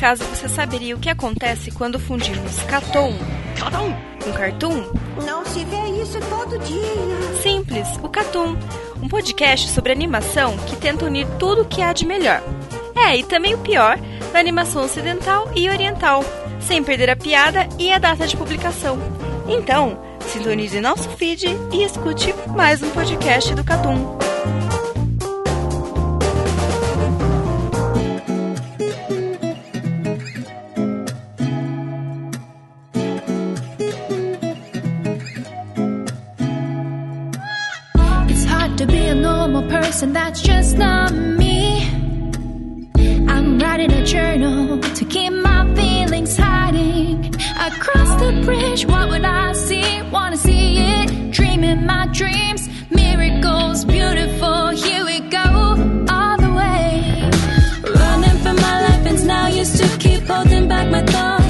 acaso você saberia o que acontece quando fundimos Caton com Cartoon? Não se vê isso todo dia. Simples, o Catum, um podcast sobre animação que tenta unir tudo o que há de melhor. É, e também o pior da animação ocidental e oriental, sem perder a piada e a data de publicação. Então, sintonize nosso feed e escute mais um podcast do Catum. Normal person, that's just not me. I'm writing a journal to keep my feelings hiding. Across the bridge, what would I see? Wanna see it, dreaming my dreams. Miracles, beautiful, here we go, all the way. Running for my life, and now used to keep holding back my thoughts.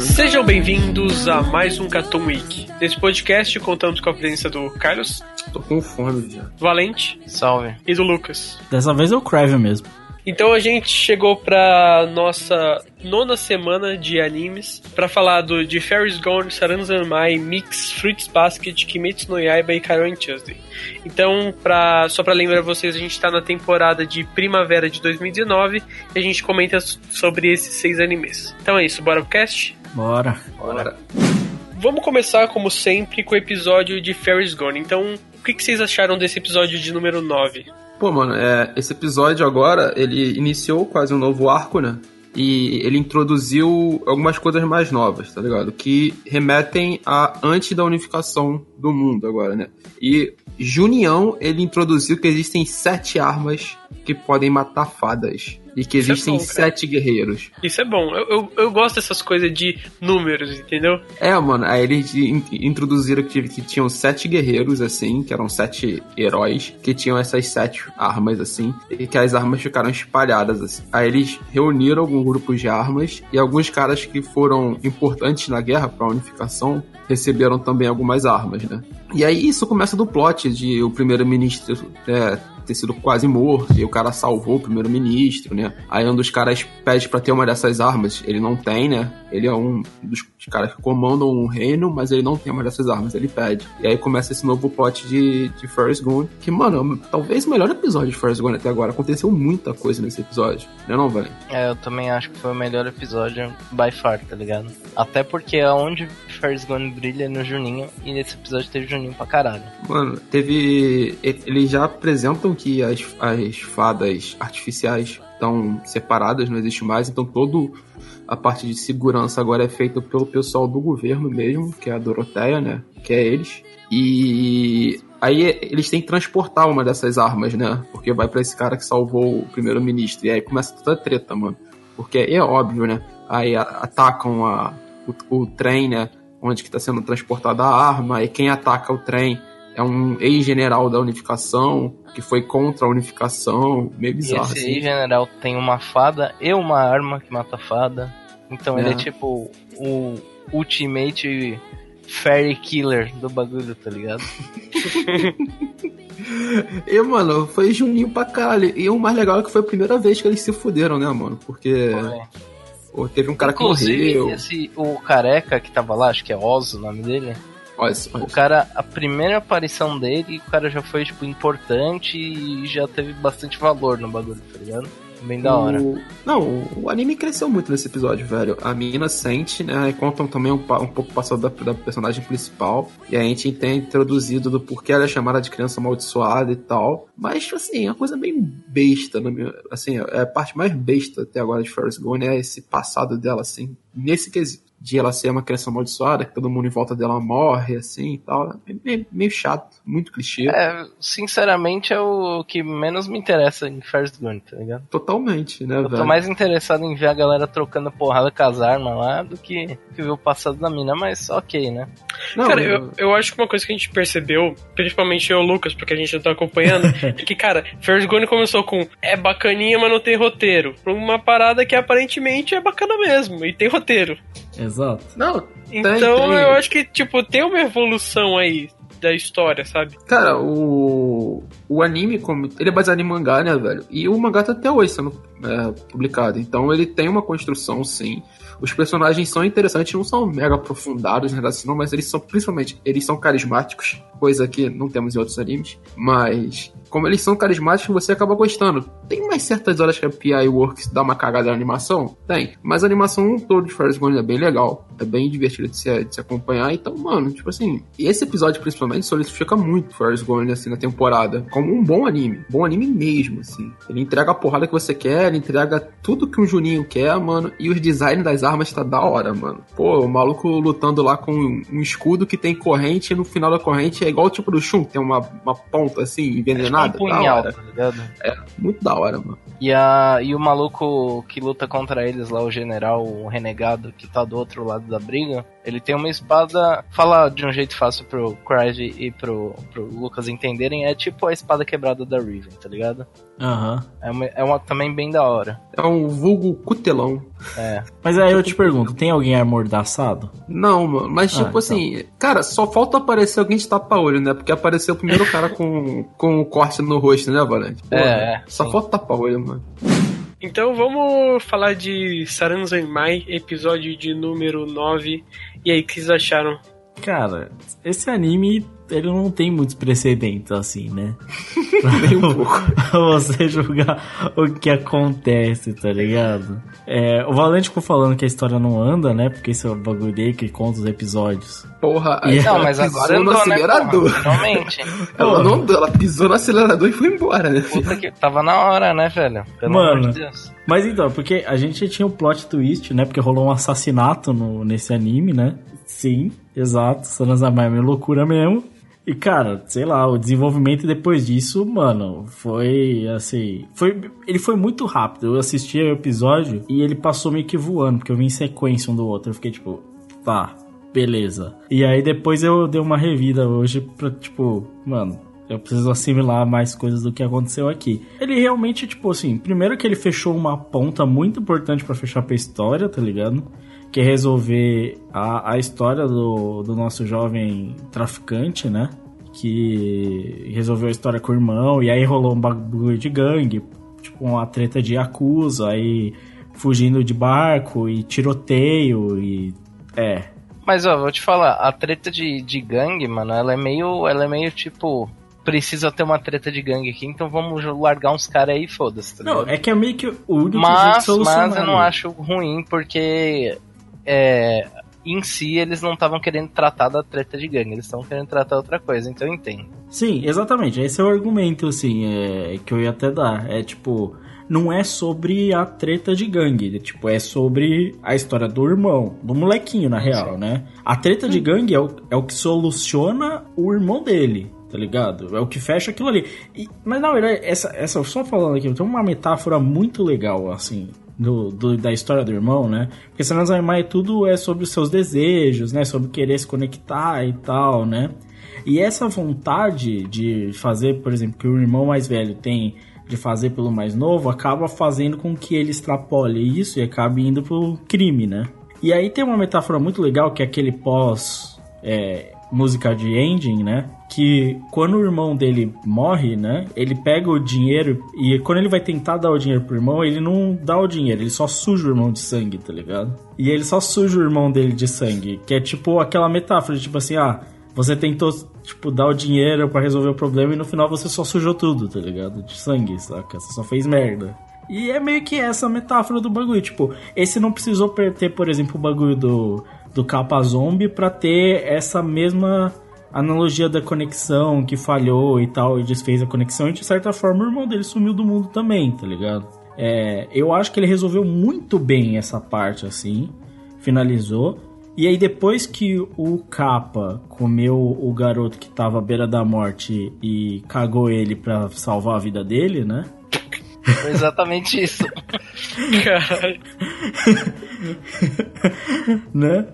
Sejam bem-vindos a mais um Catum Week. Nesse podcast contamos com a presença do Carlos, Tô com fome já. do Valente Salve. e do Lucas. Dessa vez é o Kraven mesmo. Então a gente chegou pra nossa nona semana de animes pra falar do de Ferris Gone, Saranzanmai, Mix, Fruits Basket, Kimetsu no Yaiba e Karen Tuesday. Então, pra, só pra lembrar vocês, a gente tá na temporada de primavera de 2019 e a gente comenta sobre esses seis animes. Então é isso, bora pro cast? Bora. Bora. Vamos começar, como sempre, com o episódio de Ferris Gone. Então, o que, que vocês acharam desse episódio de número 9? Pô, mano, é, esse episódio agora, ele iniciou quase um novo arco, né? E ele introduziu algumas coisas mais novas, tá ligado? Que remetem a antes da unificação do mundo agora, né? E Junião, ele introduziu que existem sete armas que podem matar fadas. E que Isso é existem bom, cara. sete guerreiros. Isso é bom. Eu, eu, eu gosto dessas coisas de números, entendeu? É, mano, aí eles in- introduziram que, que tinham sete guerreiros, assim, que eram sete heróis, que tinham essas sete armas, assim, e que as armas ficaram espalhadas, assim. Aí eles reuniram alguns grupos de armas, e alguns caras que foram importantes na guerra pra unificação receberam também algumas armas, né? E aí isso começa do plot de o primeiro-ministro é, ter sido quase morto, e o cara salvou o primeiro-ministro, né? Aí um dos caras pede pra ter uma dessas armas, ele não tem, né? Ele é um dos caras que comandam um reino, mas ele não tem uma dessas armas, ele pede. E aí começa esse novo plot de, de First Gone, que, mano, é talvez o melhor episódio de First Gone até agora. Aconteceu muita coisa nesse episódio, né não, velho? É, eu também acho que foi o melhor episódio by far, tá ligado? Até porque é onde Ferris Gone brilha é no Juninho, e nesse episódio teve Juninho pra caralho. Mano, teve. e- Eles já apresentam que as, as fadas artificiais estão separadas, não existe mais, então todo a parte de segurança agora é feita pelo pessoal do governo mesmo, que é a Doroteia, né? Que é eles. E aí eles têm que transportar uma dessas armas, né? Porque vai pra esse cara que salvou o primeiro-ministro. E aí começa toda a treta, mano. Porque é óbvio, né? Aí atacam a, o, o trem, né? Onde que tá sendo transportada a arma. E quem ataca o trem é um ex-general da unificação que foi contra a unificação. Meio E bizarro, esse assim. aí, general tem uma fada e uma arma que mata a fada. Então ele É. é tipo o Ultimate Fairy Killer do bagulho, tá ligado? E, mano, foi Juninho pra caralho. E o mais legal é que foi a primeira vez que eles se fuderam, né, mano? Porque pô, teve um cara que Inclusive, morreu. esse, o careca que tava lá, acho que é Oz o nome dele. Olha olha O cara, a primeira aparição dele, o cara já foi, tipo, importante e já teve bastante valor no bagulho, tá ligado? Bem da hora. O- Não, o- anime cresceu muito nesse episódio, velho. A mina sente, né? E contam também um, um pouco o passado da, da personagem principal. E a gente tem introduzido do porquê ela é chamada de criança amaldiçoada e tal. Mas, assim, é uma coisa bem besta, minha, assim, é a parte mais besta até agora de Ferris Gone é esse passado dela, assim, nesse quesito. De ela ser uma criança amaldiçoada, que todo mundo em volta dela morre, assim e tal. É meio, meio chato, muito clichê. É, sinceramente é o que menos me interessa em First Gun, tá ligado? Totalmente, né, Eu velho? tô mais interessado em ver a galera trocando porrada com as armas lá do que, que ver o passado da mina, mas ok, né? Não, Cara, eu, eu acho que uma coisa que a gente percebeu, principalmente eu e o Lucas, porque a gente não tá acompanhando, é que, cara, Ferris Gone começou com é bacaninha, mas não tem roteiro. Pra uma parada que aparentemente é bacana mesmo, e tem roteiro. Exato. Não, Então tem. eu acho que, tipo, tem uma evolução aí. da história, sabe? Cara, o, o anime, como, ele é baseado em mangá, né, velho? E o mangá tá até hoje sendo é, publicado. Então ele tem uma construção, sim. Os personagens são interessantes, não são mega aprofundados, né, assim, não, mas eles são, principalmente, eles são carismáticos, coisa que não temos em outros animes. Mas como eles são carismáticos, você acaba gostando. Tem mais certas horas que a PI Works dá uma cagada na animação? Tem. Mas a animação todo de Ferris Gone é bem legal. É bem divertido de se, de se acompanhar. Então, mano, tipo assim, esse episódio principalmente solidifica muito Ferris Gone assim na temporada. Como um bom anime. Bom anime mesmo, assim. Ele entrega a porrada que você quer, ele entrega tudo que um Juninho quer, mano. E os designs das armas tá da hora, mano. Pô, o maluco lutando lá com um escudo que tem corrente e no final da corrente é igual o tipo do Shun, tem uma, uma ponta assim, envenenada. É tipo um punhal, tá ligado? É, muito da hora, mano. E, a, e o maluco que luta contra eles lá, o general, o renegado, que tá do outro lado da briga, ele tem uma espada. Fala de um jeito fácil pro Craig e pro, pro Lucas entenderem, é tipo a espada quebrada da Riven, tá ligado? Aham. Uhum. É, uma, é uma também bem da hora. É um vulgo cutelão. É. Mas aí eu te pergunto, tem alguém amordaçado? Não, mano. Mas, ah, tipo assim, então. cara, só falta aparecer alguém de tapa-olho, né? Porque apareceu o primeiro cara com, com o corte no rosto, né, Valente? É, é. Só sim. falta tapa-olho, mano. Então vamos falar de Saranzai episódio de número 9. E aí, o que vocês acharam? Cara, esse anime ele não tem muitos precedentes assim, né? Nem um pouco. você julgar o que acontece, tá ligado? É, o Valente ficou falando que a história não anda, né? Porque esse é o bagulho dele que conta os episódios. Porra, e não, mas agora no andou, acelerador. Né, Realmente. ela não andou, ela pisou no acelerador e foi embora, né? Puta que tava na hora, né, velho? Pelo Mano, amor de Deus. Mas então, porque a gente tinha o um plot twist, né? Porque rolou um assassinato no, nesse anime, né? Sim, exato. Sanazamai é uma loucura mesmo. E, cara, sei lá, o desenvolvimento depois disso, mano, foi assim. Foi, ele foi muito rápido. Eu assisti o episódio e ele passou meio que voando, porque eu vi em sequência um do outro. Eu fiquei tipo, tá, beleza. E aí depois eu dei uma revida hoje pra, tipo, mano, eu preciso assimilar mais coisas do que aconteceu aqui. Ele realmente, tipo assim, primeiro que ele fechou uma ponta muito importante para fechar pra história, tá ligado? Que é resolver a, a história do, do nosso jovem traficante, né? Que resolveu a história com o irmão, e aí rolou um bagulho de gangue, tipo uma treta de acusa, aí fugindo de barco e tiroteio e. É. Mas ó, vou te falar, a treta de, de gangue, mano, ela é meio. Ela é meio tipo precisa ter uma treta de gangue aqui, então vamos largar uns caras aí, foda-se. Tá não, é que é meio que o único mas, Mas eu não acho ruim, porque é, em si eles não estavam querendo tratar da treta de gangue, eles estavam querendo tratar outra coisa, então eu entendo. Sim, exatamente. Esse é o argumento, assim, é, que eu ia até dar. É tipo, não é sobre a treta de gangue, é, tipo, é sobre a história do irmão, do molequinho, na real, Sim. né? A treta de gangue é o, é o que soluciona o irmão dele tá ligado? É o que fecha aquilo ali. E, mas na verdade, essa, essa, só falando aqui, tem uma metáfora muito legal, assim, do, do, da história do irmão, né? Porque Sanazamai tudo é sobre os seus desejos, né? Sobre querer se conectar e tal, né? E essa vontade de fazer, por exemplo, que o irmão mais velho tem de fazer pelo mais novo, acaba fazendo com que ele extrapole isso e acabe indo pro crime, né? E aí tem uma metáfora muito legal que é aquele pós é, música de ending, né? Que quando o irmão dele morre, né? Ele pega o dinheiro e quando ele vai tentar dar o dinheiro pro irmão, ele não dá o dinheiro, ele só suja o irmão de sangue, tá ligado? E ele só suja o irmão dele de sangue, que é tipo aquela metáfora, tipo assim, ah, você tentou, tipo, dar o dinheiro para resolver o problema e no final você só sujou tudo, tá ligado? De sangue, saca? Você só fez merda. E é meio que essa metáfora do bagulho. Tipo, esse não precisou ter, por exemplo, o bagulho do do capa zombie para ter essa mesma analogia da conexão que falhou e tal, e desfez a conexão, e de certa forma o irmão dele sumiu do mundo também, tá ligado? É, eu acho que ele resolveu muito bem essa parte assim, finalizou. E aí depois que o capa comeu o garoto que tava à beira da morte e cagou ele para salvar a vida dele, né? Foi exatamente isso. Caralho. né?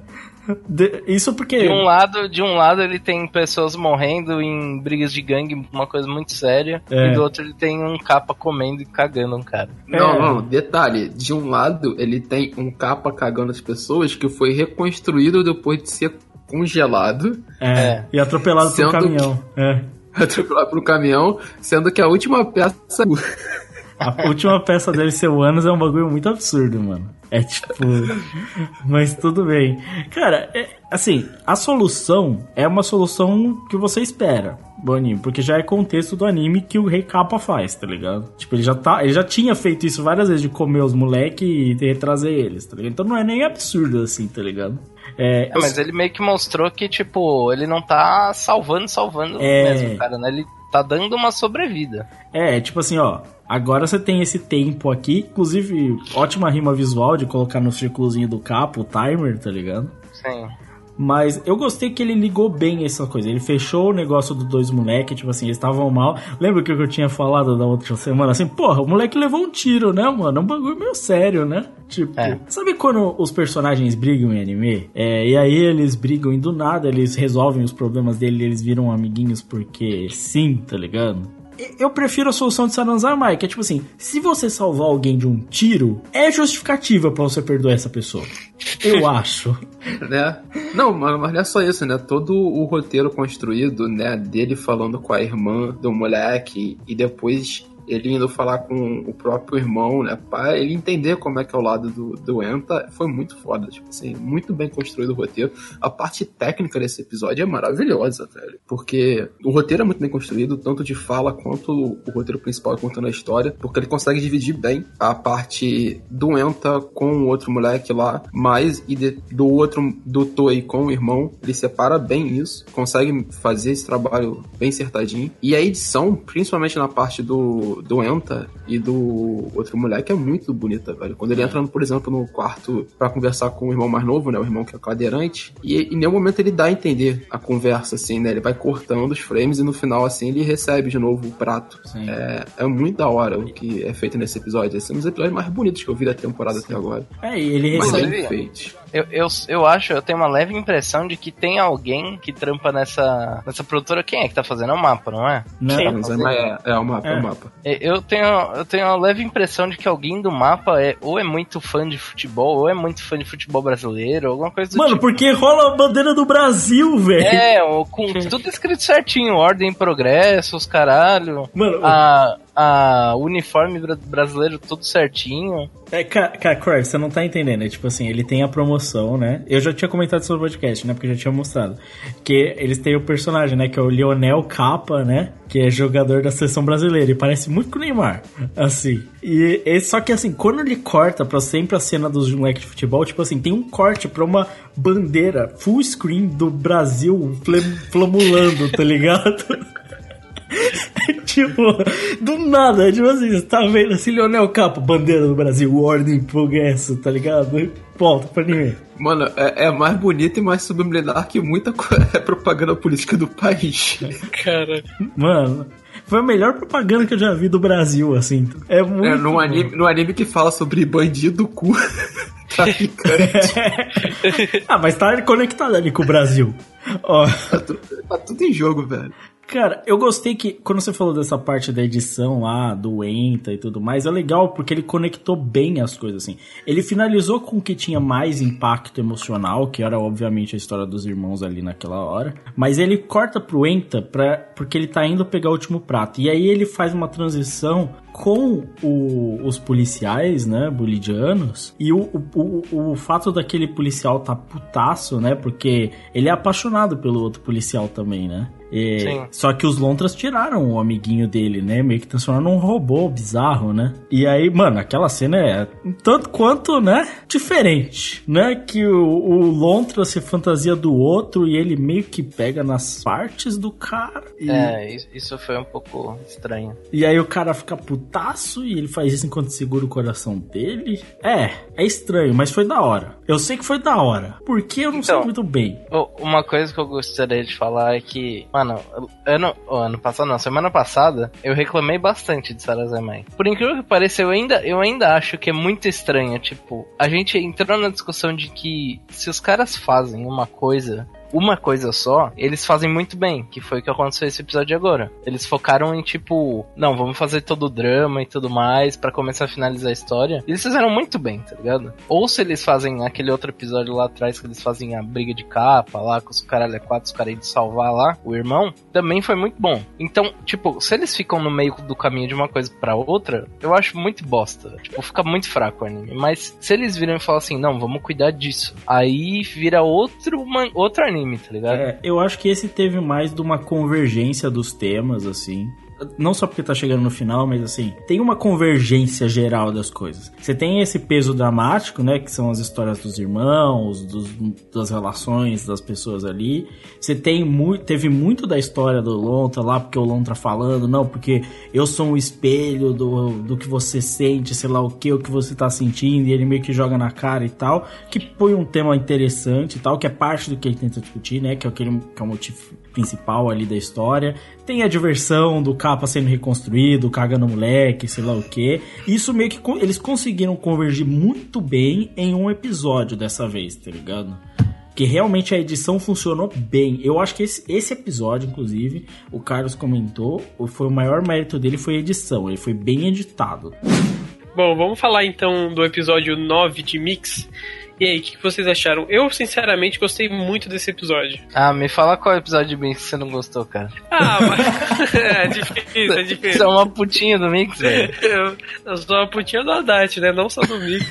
De, isso porque. De um, lado, de um lado ele tem pessoas morrendo em brigas de gangue, uma coisa muito séria. É. E do outro ele tem um capa comendo e cagando um cara. Não, é. não, detalhe. De um lado ele tem um capa cagando as pessoas que foi reconstruído depois de ser congelado. É, É. e atropelado por um caminhão. É. atropelado por um caminhão, sendo que a última peça. A última peça dele ser o Anos é um bagulho muito absurdo, mano. É tipo. Mas tudo bem. Cara, é- assim, a solução é uma solução que você espera do anime, porque já é contexto do anime que o Rei Kappa faz, tá ligado? Tipo, ele já, tá, ele já tinha feito isso várias vezes de comer os moleque e retrazer eles, tá ligado? Então não é nem absurdo assim, tá ligado? É, É, mas ele meio que mostrou que, tipo, ele não tá salvando, salvando É. mesmo, cara, né? Ele tá dando uma sobrevida. É, tipo assim, ó. Agora você tem esse tempo aqui. Inclusive, ótima rima visual de colocar no círculozinho do capo, o timer, tá ligado? Sim. Mas eu gostei que ele ligou bem essa coisa. Ele fechou o negócio dos dois moleques, tipo assim, eles estavam mal. Lembra que eu tinha falado da outra semana? Assim, porra, o moleque levou um tiro, né, mano? É um bagulho meio sério, né? Tipo, É. sabe quando os personagens brigam em anime? É, e aí eles brigam e do nada eles resolvem os problemas dele e eles viram amiguinhos porque sim, tá ligado? Eu prefiro a solução de Saranzamai, que é tipo assim, se você salvar alguém de um tiro, é justificativa pra você perdoar essa pessoa. Eu acho. né? Não, mas mas não é só isso, né? Todo o roteiro construído, né, dele falando com a irmã do moleque e depois ele indo falar com o próprio irmão, né, pra ele entender como é que é o lado do, do Enta, foi muito foda, tipo assim, muito bem construído o roteiro. A parte técnica desse episódio é maravilhosa, velho, porque o roteiro é muito bem construído, tanto de fala quanto o roteiro principal contando a história, porque ele consegue dividir bem a parte do Enta com o outro moleque lá, mas e de- do outro, do Toei com o irmão, ele separa bem isso, consegue fazer esse trabalho bem acertadinho. E a edição, principalmente na parte do, do Enta e do outro moleque, é muito bonita, velho. Quando ele entra, por exemplo, no quarto pra conversar com o irmão mais novo, né, o irmão que é cadeirante, e em nenhum momento ele dá a entender a conversa, assim, né, ele vai cortando os frames e no final, assim, ele recebe de novo o prato. Sim. É, é muito da hora o que é feito nesse episódio. Esse é um dos episódios mais bonitos que eu vi da temporada até agora. É, ele Mas recebe. bem Inclusive, feito. Eu, eu, eu acho, eu tenho uma leve impressão de que tem alguém que trampa nessa, nessa produtora. Quem é que tá fazendo? É o mapa, não é? Não, Sim. Mas é, é, é o mapa, é. É. o mapa. Eu tenho, eu tenho uma leve impressão de que alguém do mapa é ou é muito fã de futebol, ou é muito fã de futebol brasileiro, alguma coisa do Mano, tipo. porque rola a bandeira do Brasil, velho. É, com tudo escrito certinho, ordem, progresso, os caralho. Mano, A, a uniforme bra- brasileiro tudo certinho. É, cara, Croy, você não tá entendendo. É tipo assim, ele tem a promoção, né? Eu já tinha comentado sobre o podcast, né? Porque eu já tinha mostrado. Que eles têm o personagem, né? Que é o Lionel Capa, né? Que é jogador da seleção brasileira. E parece muito com o Neymar. Assim. E, e- só que assim, quando ele corta pra sempre a cena dos moleques de futebol, tipo assim, tem um corte pra uma bandeira full screen do Brasil flam- flamulando, tá ligado? tipo, do nada, tipo assim, você tá vendo assim, Leonel Capo, bandeira do Brasil, ordem, progresso, tá ligado? Volta pra ninguém. Mano, é, é mais bonito e mais subliminar que muita é propaganda política do país. Cara, Mano, foi a melhor propaganda que eu já vi do Brasil, assim. É muito. É, num, anime, num anime que fala sobre bandido, cu, traficante. ah, mas tá conectado ali com o Brasil. Ó. tá, tudo, tá tudo em jogo, velho. Cara, eu gostei que quando você falou dessa parte da edição lá, do Enta e tudo mais, é legal porque ele conectou bem as coisas, assim. Ele finalizou com o que tinha mais impacto emocional, que era obviamente a história dos irmãos ali naquela hora. Mas ele corta pro Enta pra, porque ele tá indo pegar o último prato. E aí ele faz uma transição com o- os policiais, né, bolidianos, e o, o, o, o fato daquele policial tá putaço, né, porque ele é apaixonado pelo outro policial também, né. E- só que os Lontras tiraram o amiguinho dele, né? Meio que transformaram num robô bizarro, né? E aí, mano, aquela cena é tanto quanto, né? Diferente, né? Que o, o Lontra se fantasia do outro e ele meio que pega nas partes do cara. E, É, isso- foi um pouco estranho. e aí o cara fica putaço e ele faz isso enquanto segura o coração dele. É, é estranho, mas foi da hora. Eu sei que foi da hora. Porque eu não sei Então, muito bem. Uma coisa que eu gostaria de falar é que, mano, ano, ano passado, não, semana passada, eu reclamei bastante de Sarazamai. Por incrível que pareça, eu ainda, eu ainda acho que é muito estranho, tipo, a gente entrou na discussão de que se os caras fazem uma coisa uma coisa só, eles fazem muito bem, que foi o que aconteceu esse episódio agora. Eles focaram em tipo, não, vamos fazer todo o drama e tudo mais para começar a finalizar a história. Eles fizeram muito bem, tá ligado? Ou se eles fazem aquele outro episódio lá atrás que eles fazem a briga de capa lá, com os caralho quatro, os caras de salvar lá, o irmão, também foi muito bom. Então, tipo, se eles ficam no meio do caminho de uma coisa para outra, eu acho muito bosta. Tipo, fica muito fraco o anime. Mas se eles viram e falam assim, não, vamos cuidar disso. Aí vira outro, uma, outro anime, tá ligado? É, eu acho que esse teve mais de uma convergência dos temas, assim não só porque tá chegando no final, mas assim, tem uma convergência geral das coisas. Você tem esse peso dramático, né, que são as histórias dos irmãos, dos, das relações das pessoas ali. Você tem muito, teve muito da história do Lontra lá, porque o Lontra falando, não, porque eu sou um espelho do, do que você sente, sei lá o que, o que você tá sentindo, e ele meio que joga na cara e tal, que põe um tema interessante e tal, que é parte do que ele tenta discutir, né, que é aquele que é o motivo principal ali da história. Tem a diversão do capa sendo reconstruído, cagando moleque, sei lá o que. Isso meio que eles conseguiram convergir muito bem em um episódio dessa vez, tá ligado? Que realmente a edição funcionou bem. Eu acho que esse, esse episódio, inclusive, o Carlos comentou, foi o maior mérito dele foi a edição. Ele foi bem editado. Bom, vamos falar então do episódio 9 de Mix, e aí, o que, vocês acharam? Eu, sinceramente, gostei muito desse episódio. Ah, me fala qual episódio do Mix que você não gostou, cara. Ah, mas. é difícil, é difícil. Você é uma putinha do Mix, velho. eu, eu sou uma putinha do Haddad, né? Não só do Mix.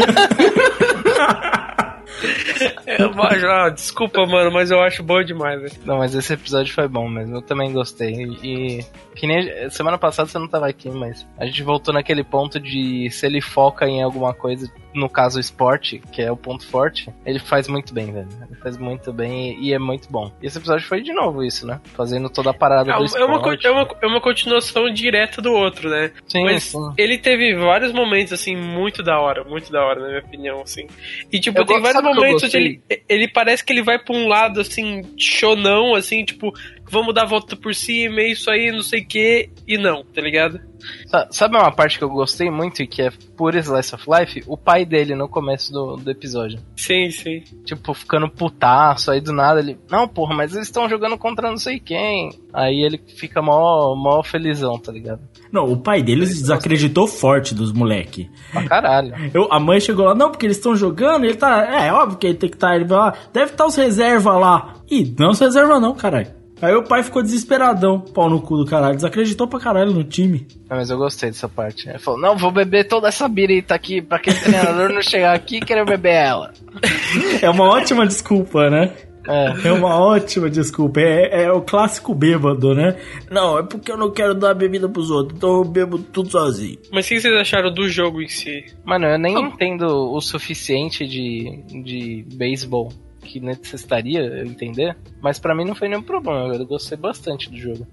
Eu, ah, desculpa, mano, mas eu acho bom demais, velho. Não, mas esse episódio foi bom mesmo. Eu também gostei. E que nem semana passada você não tava aqui, mas a gente voltou naquele ponto de se ele foca em alguma coisa, no caso o esporte, que é o ponto forte, ele faz muito bem, velho. Ele faz muito bem e é muito bom. E esse episódio foi de novo isso, né? Fazendo toda a parada é, do esporte. É uma, é, uma, é uma continuação direta do outro, né? Sim, mas sim. ele teve vários momentos, assim, muito da hora, muito da hora, na minha opinião, assim. E, tipo, Eu tem vários momentos ele, ele parece que ele vai pra um lado, assim, chonão, assim, tipo, vamos dar a volta por cima, é isso aí, não sei o que, e não, tá ligado? Sa- Sabe uma parte que eu gostei muito e que é pura Slice of Life? O pai dele no começo do, do episódio. Sim, sim. Tipo, ficando putaço, aí do nada ele. Não, porra, mas eles estão jogando contra não sei quem. Aí ele fica mó, mó felizão, tá ligado? Não, o pai deles desacreditou forte dos moleque. Pra caralho. Eu, a mãe chegou lá, não, porque eles estão jogando, ele tá. É, óbvio que ele tem que estar. ele vai lá, deve estar os reserva lá. Ih, não os reserva não, caralho. Aí o pai ficou desesperadão, pau no cu do caralho, desacreditou pra caralho no time. Ah, Mas eu gostei dessa parte. Ele falou: Não, vou beber toda essa birita aqui pra aquele treinador não chegar aqui e querer beber ela. É uma ótima desculpa, né? É. É uma ótima desculpa. É, é o clássico bêbado, né? Não, é porque eu não quero dar bebida pros outros, então eu bebo tudo sozinho. Mas o que vocês acharam do jogo em si? Mano, eu nem entendo o suficiente de, de beisebol que necessitaria eu entender, mas pra mim não foi nenhum problema, eu gostei bastante do jogo.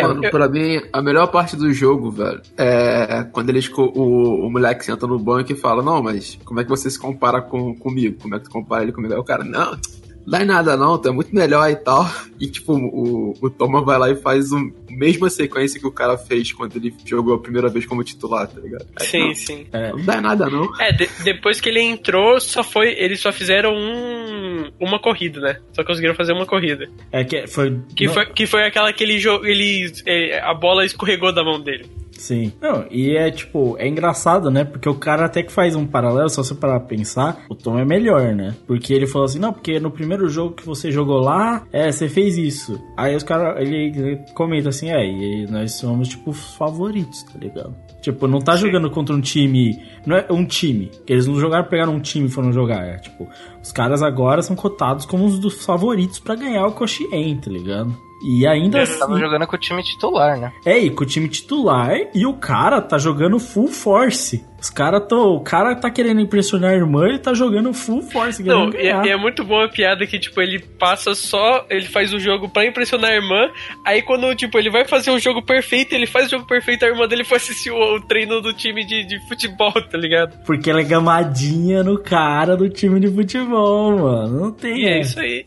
Mano, pra mim, a melhor parte do jogo, velho, é quando eles o, o moleque senta no banco e fala, não, mas como é que você se compara com, comigo? Como é que tu compara ele comigo? Aí o cara, não, não dá em nada não, tu é muito melhor e tal. E tipo, o, o Thomas vai lá e faz o- a mesma sequência que o cara fez quando ele jogou a primeira vez como titular, tá ligado? Aí, Sim, não, sim. Não dá em nada não. É, de- depois que ele entrou, só foi. Eles só fizeram um, uma corrida, né? Só conseguiram fazer uma corrida. É que foi. Que, não- foi, que foi aquela que ele, ele é, a bola escorregou da mão dele. Sim. Não, e é tipo, é engraçado, né? Porque o cara até que faz um paralelo, só você parar pra pensar, o Tom é melhor, né? Porque ele falou assim, não, porque no primeiro jogo que você jogou lá, é, você fez isso. Aí os caras, ele, ele comenta assim, é, e nós somos, tipo, os favoritos, tá ligado? Tipo, não tá jogando contra um time. Não é um time. Que eles não jogaram, pegaram um time e foram jogar. É tipo, os caras agora são cotados como os dos favoritos pra ganhar o Koshien, tá ligado? E ainda Ele assim. tava jogando com o time titular, né? É, e com o time titular e o cara tá jogando full force. Os cara tão, o cara tá querendo impressionar a irmã, ele tá jogando full force, Não, e é, e é muito boa a piada que, tipo, ele passa só. Ele faz o jogo pra impressionar a irmã. Aí quando, tipo, ele vai fazer o jogo perfeito, ele faz o jogo perfeito, a irmã dele foi assistir o, o treino do time de, de futebol, tá ligado? Porque ela é gamadinha no cara do time de futebol, mano. Não tem E é isso aí.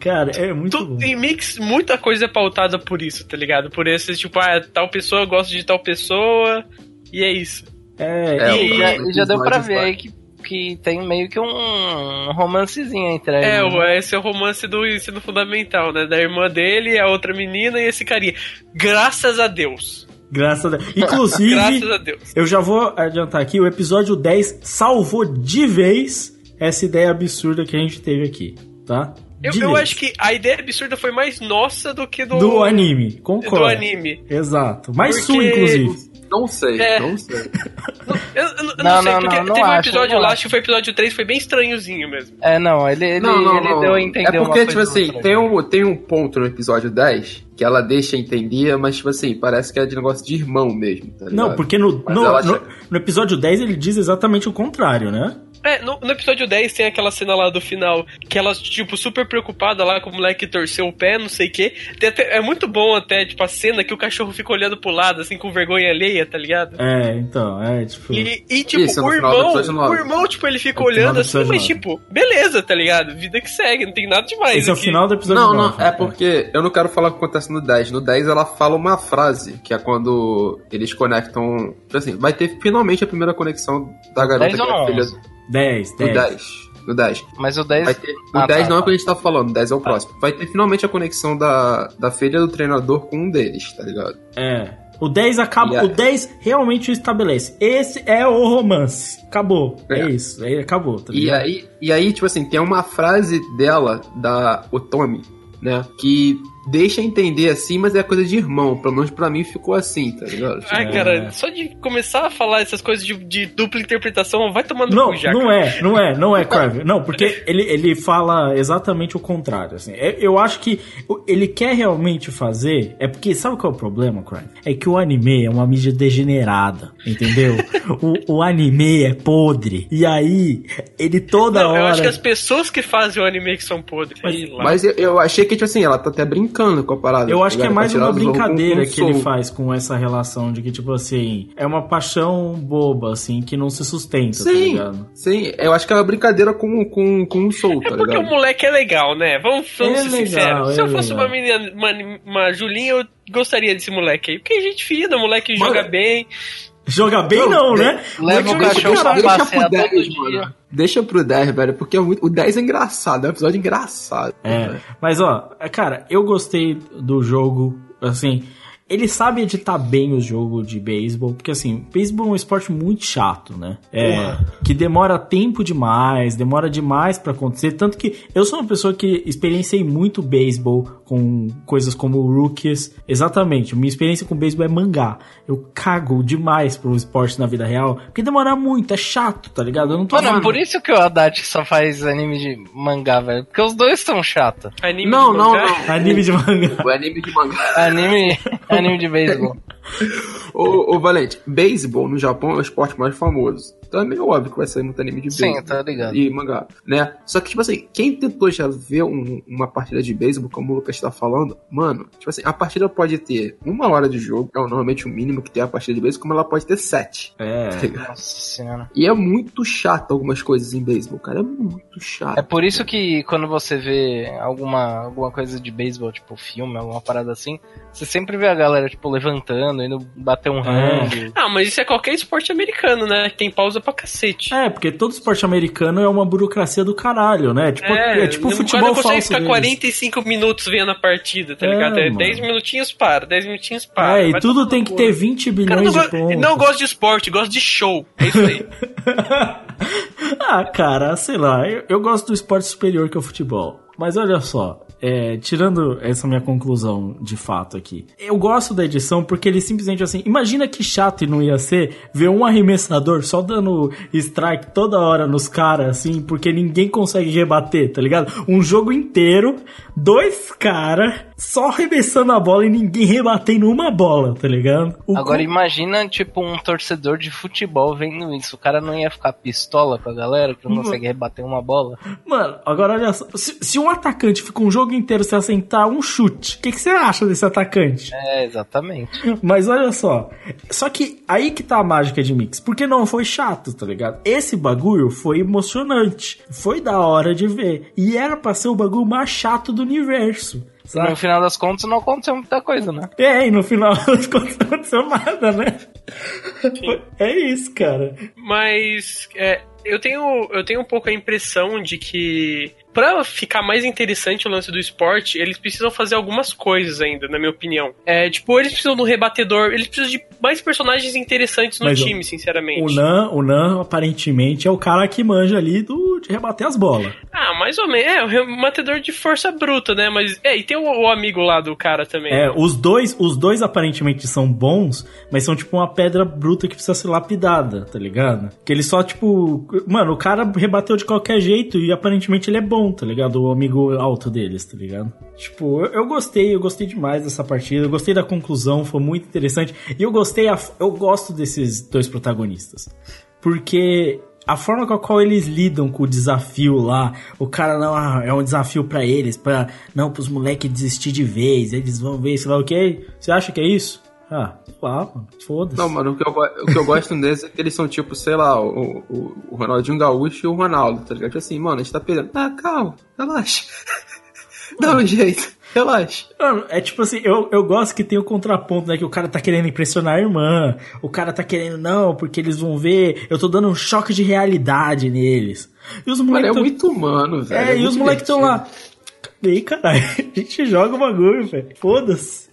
Cara, é muito Tu, bom. em Mix, muita coisa é pautada por isso, tá ligado? Por esse, tipo, ah, tal pessoa gosta de tal pessoa. E é isso. É, É, E o já, e já deu pra ver vai- que que tem meio que um romancezinho entre eles. É, né? o- esse é o romance do ensino fundamental, né? Da irmã dele, a outra menina e esse carinha. Graças a Deus. Graças a Deus. Inclusive, Graças a Deus. eu já vou adiantar aqui, o episódio 10 salvou de vez essa ideia absurda que a gente teve aqui, tá? Eu, eu acho que a ideia absurda foi mais nossa do que do, Do anime, concordo. do anime. Exato. Mais Porque- sua, inclusive. Não sei, É. não sei. Eu, eu não, eu Não, não sei, não, porque não, não teve um episódio lá, acho. que foi o episódio 3, foi bem estranhozinho mesmo. É, não, ele, ele, não, não, ele não. deu a entender é uma porque, coisa tipo assim, outra. tem um, tem um ponto no episódio 10 que ela deixa entender, mas, tipo assim, parece que é de negócio de irmão mesmo, tá? Não, porque no, no, ela no, no episódio 10 ele diz exatamente o contrário, né? É, no, no episódio 10 tem aquela cena lá do final que ela, tipo, super preocupada lá com o moleque torceu o pé, não sei o quê. Tem até- é muito bom até, tipo, a cena que o cachorro fica olhando pro lado, assim, com vergonha alheia, tá ligado? É, então, é tipo. E, e, tipo, Isso, no o irmão, o irmão, tipo, ele fica É olhando do assim, mas, tipo, beleza, tá ligado? Vida que segue, não tem nada demais Esse é o aqui. final do episódio Não, não, 9, é porque eu não quero falar o que acontece no 10. No 10 ela fala uma frase, que é quando eles conectam. tipo Assim, vai ter finalmente a primeira conexão da garota 10 que é filha 11? 10, do 10. 10. No 10. Mas o 10. Vai ter, o Ah, 10 tá, não é o tá. que a gente tá falando, o 10 é o próximo. Vai ter finalmente a conexão da, da filha do treinador com um deles, tá ligado? É. O 10 acaba. E a- O 10 realmente o estabelece. Esse é o romance. Acabou. É, É. isso. Aí acabou, tá E ligado? aí, e aí, tipo assim, tem uma frase dela, da Otomi, né? Que deixa entender assim, mas é coisa de irmão. Pelo menos pra mim ficou assim, tá ligado? Ai, É. cara, só de começar a falar essas coisas de, de dupla interpretação, vai tomando Não, cu já. não cara. é, não é, não é, Crave. Não, porque ele, ele fala exatamente o contrário. Assim. É- Eu acho que ele quer realmente fazer. É porque, sabe qual é o problema, Crave? É que o anime é uma mídia degenerada, entendeu? o, o anime é podre. E aí, ele toda Não, hora. eu acho que as pessoas que fazem o anime que são podres. Mas-. Mas eu, eu achei que, tipo assim, ela tá até brincando com a parada. Eu tá acho que é mais uma brincadeira que ele faz com essa relação de que, tipo assim, é uma paixão boba, assim, que não se sustenta, tá Sim, ligado? sim. Eu acho que é uma brincadeira com, com, com o soul, É tá porque o moleque é legal, né? Vamos, vamos É ser legal, sinceros. Se é eu fosse legal. uma menina, uma, uma Julinha, eu gostaria desse moleque aí. Porque é gente fina, o moleque Mano, joga bem. Joga bem não, né? Leva o cachorro pra passear pro todo 10, dia. mano. Deixa pro 10, velho, porque é muito, o 10 é engraçado, é um episódio engraçado. É, mas ó, cara, eu gostei do jogo, assim, ele sabe editar bem o jogo de beisebol, porque assim, beisebol é um esporte muito chato, né? É, que demora tempo demais, demora demais pra acontecer, tanto que eu sou uma pessoa que experienciei muito beisebol com coisas como rookies, exatamente, minha experiência com beisebol é mangá. Eu cago demais pro esporte na vida real, porque demora muito, é chato, tá ligado? Eu não tô Mano, por isso que o Haddad só faz anime de mangá, velho. Porque os dois são chato. Anime Não, de não, mangá. não. Anime de mangá. O anime de mangá. Anime, anime de beisebol. Ô, ô, Valente, beisebol no Japão é o esporte mais famoso. Então é meio óbvio que vai sair muito anime de Sim, beisebol. tá ligado. E mangá, né? Só que, tipo assim, quem tentou já ver um- uma partida de beisebol, como o Lucas tá falando, mano, tipo assim, a partida pode ter uma hora de jogo, é normalmente o mínimo que tem a partida de beisebol, como ela pode ter sete. É. tá? Nossa senhora. E é muito chato algumas coisas em beisebol, cara. É muito chato. É por isso que quando você vê alguma, alguma coisa de beisebol, tipo filme, alguma parada assim, você sempre vê a galera, tipo, levantando, indo bater um rango. Ah, mas isso é qualquer esporte americano, né? Tem pausa pra cacete. É, porque todo esporte americano é uma burocracia do caralho, né? Tipo, é, tipo não- futebol não consegue falso ficar deles. 45 minutos vendo a partida, tá É, ligado? É mano. 10 minutinhos para, 10 minutinhos para. É, e tudo tem que ter 20 O cara bilhões não, de pontos. não gosta de esporte, gosta de show. É isso aí. ah, cara, sei lá, eu, eu gosto do esporte superior que é o futebol. Mas olha só, é, tirando essa minha conclusão de fato aqui, eu gosto da edição porque ele simplesmente assim, imagina que chato não ia ser ver um arremessador só dando strike toda hora nos caras, assim, porque ninguém consegue rebater, tá ligado? Um jogo inteiro, dois caras só arremessando a bola e ninguém rebatendo uma bola, tá ligado? O Agora co- imagina, tipo, um torcedor de futebol vendo isso. O cara não ia ficar pistola com a galera que não consegue rebater uma bola. Mano, agora olha só. Se, se um atacante fica um jogo inteiro sem assentar um chute, o que, que você acha desse atacante? É, exatamente. Mas olha só. Só que aí que tá a mágica de Mix. Porque não foi chato, tá ligado? Esse bagulho foi emocionante. Foi da hora de ver. E era pra ser o bagulho mais chato do universo. Sabe? No final das contas não aconteceu muita coisa, né? É, e no final das contas não aconteceu nada, né? É isso, cara. Mas é, Eu tenho, eu tenho um pouco a impressão de que Pra ficar mais interessante o lance do esporte, eles precisam fazer algumas coisas ainda, na minha opinião. É, tipo, eles precisam um rebatedor, eles precisam de mais personagens interessantes no Mas, time, sinceramente. O Nan, o Nan, aparentemente, é o cara que manja ali do, de rebater as bolas. Ah, mais ou menos. É, o rebatedor de força bruta, né? Mas. É, e tem o, o amigo lá do cara também. É, os dois, os dois aparentemente são bons, mas são tipo uma pedra bruta que precisa ser lapidada, tá ligado? Que ele só, tipo. Mano, o cara rebateu de qualquer jeito e aparentemente ele é bom, tá ligado? O amigo alto deles, tá ligado? Tipo, eu, eu gostei, eu gostei demais dessa partida, eu gostei da conclusão, foi muito interessante. E eu gostei, a, eu gosto desses dois protagonistas. Porque a forma com a qual eles lidam com o desafio lá, o cara não ah, é um desafio pra eles, para não pros moleques desistir de vez, eles vão ver, sei lá o que. Você acha que é isso? Ah, lá, mano, foda-se. Não, mano, o que, eu, o que eu gosto deles é que eles são tipo, sei lá, o, o, o Ronaldinho Gaúcho e o Ronaldo, tá ligado? Tipo assim, mano, a gente tá perdendo. Ah, calma, relaxa. Dá um jeito, relaxa. Mano, é tipo assim, eu, eu gosto que tem o contraponto, né? Que o cara tá querendo impressionar a irmã, o cara tá querendo, não, porque eles vão ver, eu tô dando um choque de realidade neles. E os Mano, moleques. é tão- muito humano, velho. É, e muito os moleques estão lá. Caguei, caralho. A gente joga o bagulho, velho. Foda-se.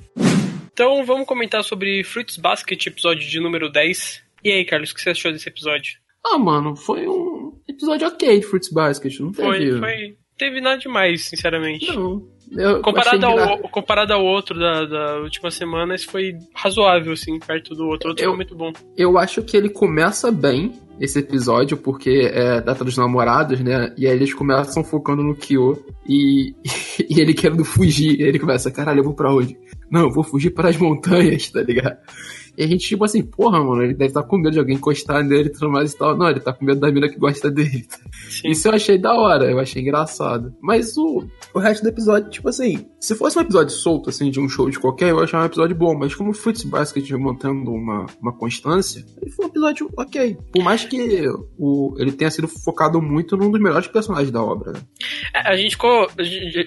Então vamos comentar sobre Fruits Basket, episódio de número 10. E aí, Carlos, o que você achou desse episódio? Ah, mano, foi um episódio ok de Fruits Basket, não Foi, teve. foi. Teve nada demais, sinceramente. Não. Eu Comparado ao, comparado ao outro da, da última semana, esse foi razoável, assim, perto do outro. O outro Eu- foi muito bom. Eu acho que ele começa bem, esse episódio, porque é data dos namorados, né? E aí eles começam focando no Kyo e, e ele querendo fugir. Ele começa, caralho, eu vou pra onde? Não, eu vou fugir para as montanhas, tá ligado? E a gente, tipo assim, porra, mano, ele deve estar com medo de alguém encostar nele e tudo mais e tal. Não, ele tá com medo da mina que gosta dele. Sim. Isso eu achei da hora, eu achei engraçado. Mas o, o resto do episódio, tipo assim, se fosse um episódio solto, assim, de um show de qualquer, eu achar um episódio bom. Mas como o Fruits Basket mantendo uma, uma constância, ele foi um episódio ok. Por mais que o, ele tenha sido focado muito num dos melhores personagens da obra, né? É, a gente ficou.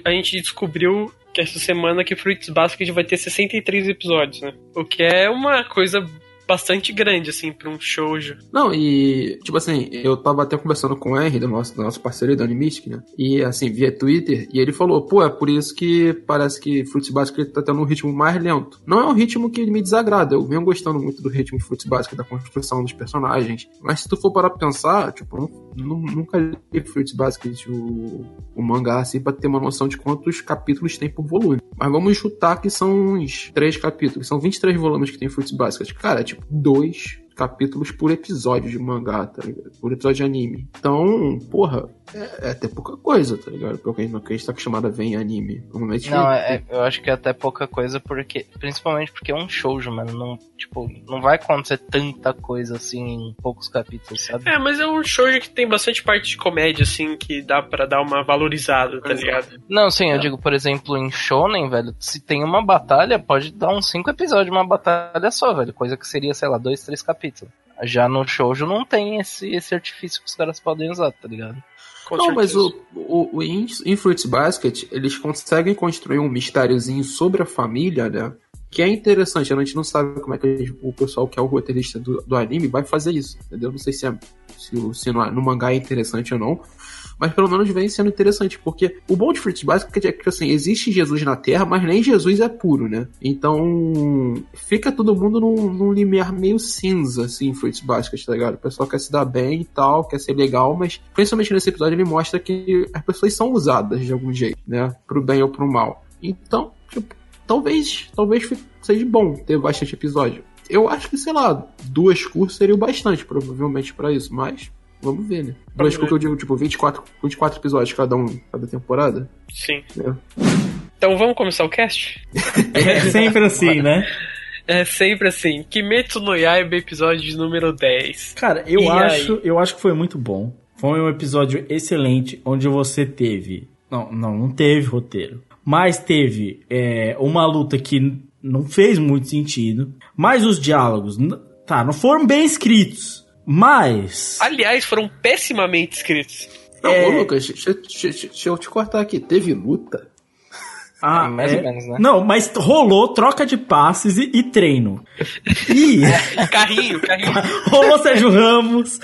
A gente, descobriu essa semana que Fruits Basket vai ter 63 episódios, né? O que é uma coisa bastante grande, assim, pra um shoujo. Não, e, tipo assim, eu tava até conversando com o Henry, do nosso, do nosso parceiro da Animistic, né? E, assim, via Twitter, e ele falou, pô, é por isso que parece que Fruits Basket tá tendo um ritmo mais lento. Não é um ritmo que me desagrada, eu venho gostando muito do ritmo de Fruits Basket, da construção dos personagens. Mas se tu for parar pra pensar, tipo, eu nu- nunca li Fruits Basket, o, o mangá, assim, pra ter uma noção de quantos capítulos tem por volume. Mas vamos chutar que são uns três capítulos, são 23 volumes que tem Fruits Basket. Cara, é tipo dois capítulos por episódio de mangá, tá ligado? Por episódio de anime. Então, porra, é, é até pouca coisa, tá ligado? Porque no que a gente tá acostumado a ver em anime. Normalmente. Não, é, é- eu acho que é até pouca coisa, porque. Principalmente porque é um shoujo, mano. Não, tipo, não vai acontecer tanta coisa assim em poucos capítulos, sabe? É, mas é um shoujo que tem bastante parte de comédia, assim, que dá pra dar uma valorizada, tá ligado? Não, sim, eu digo, por exemplo, em Shonen, velho, se tem uma batalha, pode dar uns cinco episódios de uma batalha só, velho. Coisa que seria, sei lá, dois, três capítulos. Já no shoujo não tem esse, esse artifício que os caras podem usar, tá ligado? Com Não, mas certeza. o, o, o em, em Fruits Basket, eles conseguem construir um mistériozinho sobre a família, né? Que é interessante, a gente não sabe como é que o pessoal que é o roteirista do, do anime vai fazer isso, entendeu? Não sei se, é, se, se no, no mangá é interessante ou não, mas pelo menos vem sendo interessante, porque o bom de Fruits Basket é que, assim, existe Jesus na Terra, mas nem Jesus é puro, né? Então, fica todo mundo num, num limiar meio cinza, assim, Fruits Basket, tá ligado? O pessoal quer se dar bem e tal, quer ser legal, mas principalmente nesse episódio ele mostra que as pessoas são usadas de algum jeito, né? Pro bem ou pro mal. Então, tipo, talvez, talvez seja bom ter bastante episódio. Eu acho que, sei lá, duas cursos seria o bastante, provavelmente, pra isso, mas vamos ver, né? Duas ver. cursos eu digo, tipo, 24, 24 episódios cada um, cada temporada. Sim. É. Então vamos começar o cast? É sempre assim, né? É sempre assim. Kimetsu no Yaiba, episódio de número 10. Cara, eu E acho, eu acho que foi muito bom. Foi um episódio excelente onde você teve, não, não, não teve roteiro, mas teve é, uma luta que não fez muito sentido, mas os diálogos, tá, não foram bem escritos, mas Aliás, foram pessimamente escritos. Não, É. ô Lucas, deixa, deixa- deixa eu te cortar aqui. Teve luta? Ah, mais é? ou menos, né? Não, mas rolou troca de passes e, e treino. E Carrinho, carrinho. rolou Sérgio Ramos,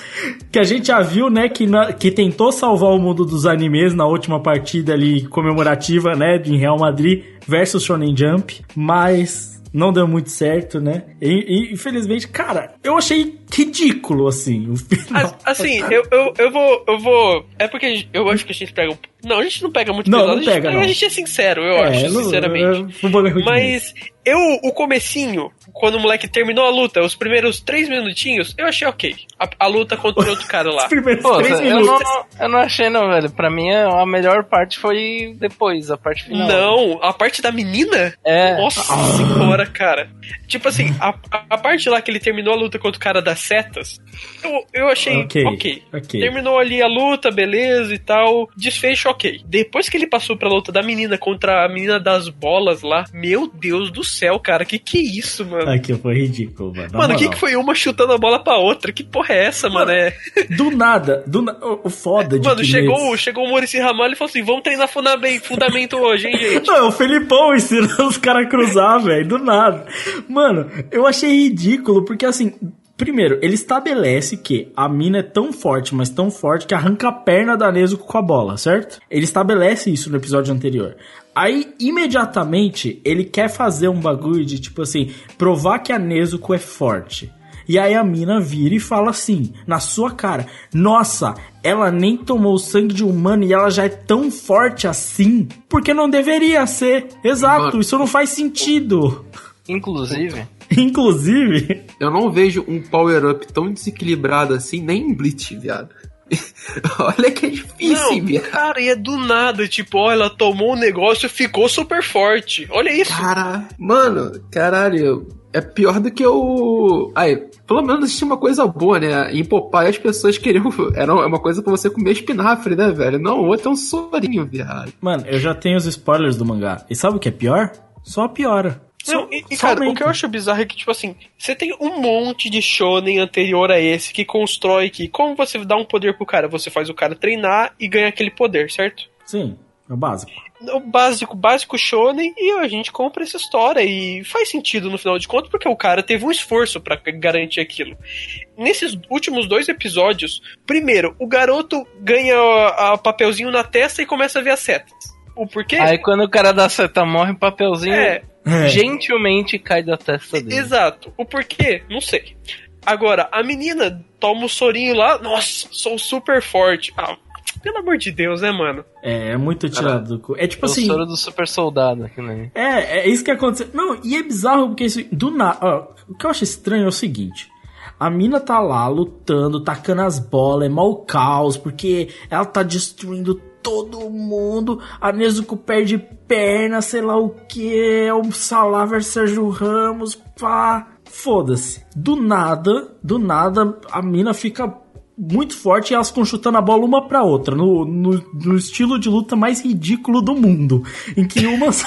que a gente já viu, né, que, na- que tentou salvar o mundo dos animes na última partida ali comemorativa, né, em Real Madrid versus Shonen Jump, mas não deu muito certo, né? E, e, infelizmente, cara, eu achei ridículo, assim, o final. As- Assim, eu, eu, eu vou. Eu vou. É porque eu acho que a gente pega um. Não, a gente não pega muito Não, pesado. não a gente, pega, não. A gente é sincero, eu É, acho, não- sinceramente. bagulho ruim Mas eu, o comecinho, quando o moleque terminou a luta, os primeiros três minutinhos, eu achei ok. A, a luta contra o outro cara lá. Os primeiros Pô, três eu minutos. não, eu não achei não, velho. Pra mim a melhor parte foi depois, a parte final. Não, a parte da menina? É. Nossa senhora, cara. Tipo assim, a, a parte lá que ele terminou a luta contra o cara das setas, eu, eu achei Ok, ok. ok. Terminou ali a luta, beleza e tal. Desfecho ok. Depois que ele passou pra luta da menina contra a menina das bolas lá, meu Deus do céu, cara, que que é isso, mano? Aqui foi ridículo, mano. Mano, o que, que foi uma chutando a bola pra outra? Que porra é essa, mano? É... Do nada, do na... o, foda de Mano, chegou, chegou o Maurício Ramalho e falou assim: vamos treinar fundamento, fundamento hoje, hein, gente? Não, é o Felipão ensinando os caras a cruzar, velho, do nada. Mano, eu achei ridículo, porque assim, primeiro, ele estabelece que a mina é tão forte, mas tão forte que arranca a perna da Nezuko com a bola, certo? Ele estabelece isso no episódio anterior. Aí, imediatamente, ele quer fazer um bagulho de, tipo assim, provar que a Nezuko é forte. E aí a mina vira e fala assim, na sua cara: Nossa, ela nem tomou o sangue de humano e ela já é tão forte assim? Porque não deveria ser. Exato, isso não faz sentido. Inclusive, Inclusive, Eu não vejo um power-up tão desequilibrado assim, nem em Bleach, viado. Olha que é difícil, Não, viado. cara, e é do nada, tipo, ó, ela tomou um negócio e ficou super forte. Olha isso. Cara, mano, caralho, é pior do que o. Aí, pelo menos tinha uma coisa boa, né? Em Popeye as pessoas queriam. Era uma coisa pra você comer espinafre, né, velho? Não, o outro é um sorinho, viado. mano, eu já tenho os spoilers do mangá. E sabe o que é pior? Só piora. Não, e, e, cara, o que eu acho bizarro é que, tipo assim, você tem um monte de shonen anterior a esse que constrói que, como você dá um poder pro cara? Você faz o cara treinar e ganha aquele poder, certo? Sim, é o básico. o básico, básico shonen e a gente compra essa história e faz sentido no final de contas porque o cara teve um esforço pra garantir aquilo. Nesses últimos dois episódios, primeiro, o garoto ganha a, a papelzinho na testa e começa a ver as setas. O porquê? aí quando o cara da seta morre, o papelzinho É, É. gentilmente cai da testa dele. exato. O porquê? Não sei. Agora, a menina toma o sorinho lá, nossa, sou super forte. Ah, pelo amor de Deus, né, mano? É, é muito tirado do cu. É tipo É o assim. soro do super soldado aqui, né? É, é isso que aconteceu. Não, e é bizarro porque isso, do nada. O que eu acho estranho é o seguinte. A mina tá lá lutando, tacando as bolas, é mau caos, porque ela tá destruindo todo mundo. A Nezuko perde perna, sei lá o que. É o Salah versus Sérgio Ramos, pá. Foda-se. Do nada, do nada, a mina fica muito forte e elas ficam chutando a bola uma pra outra, no, no, no estilo de luta mais ridículo do mundo, em que uma só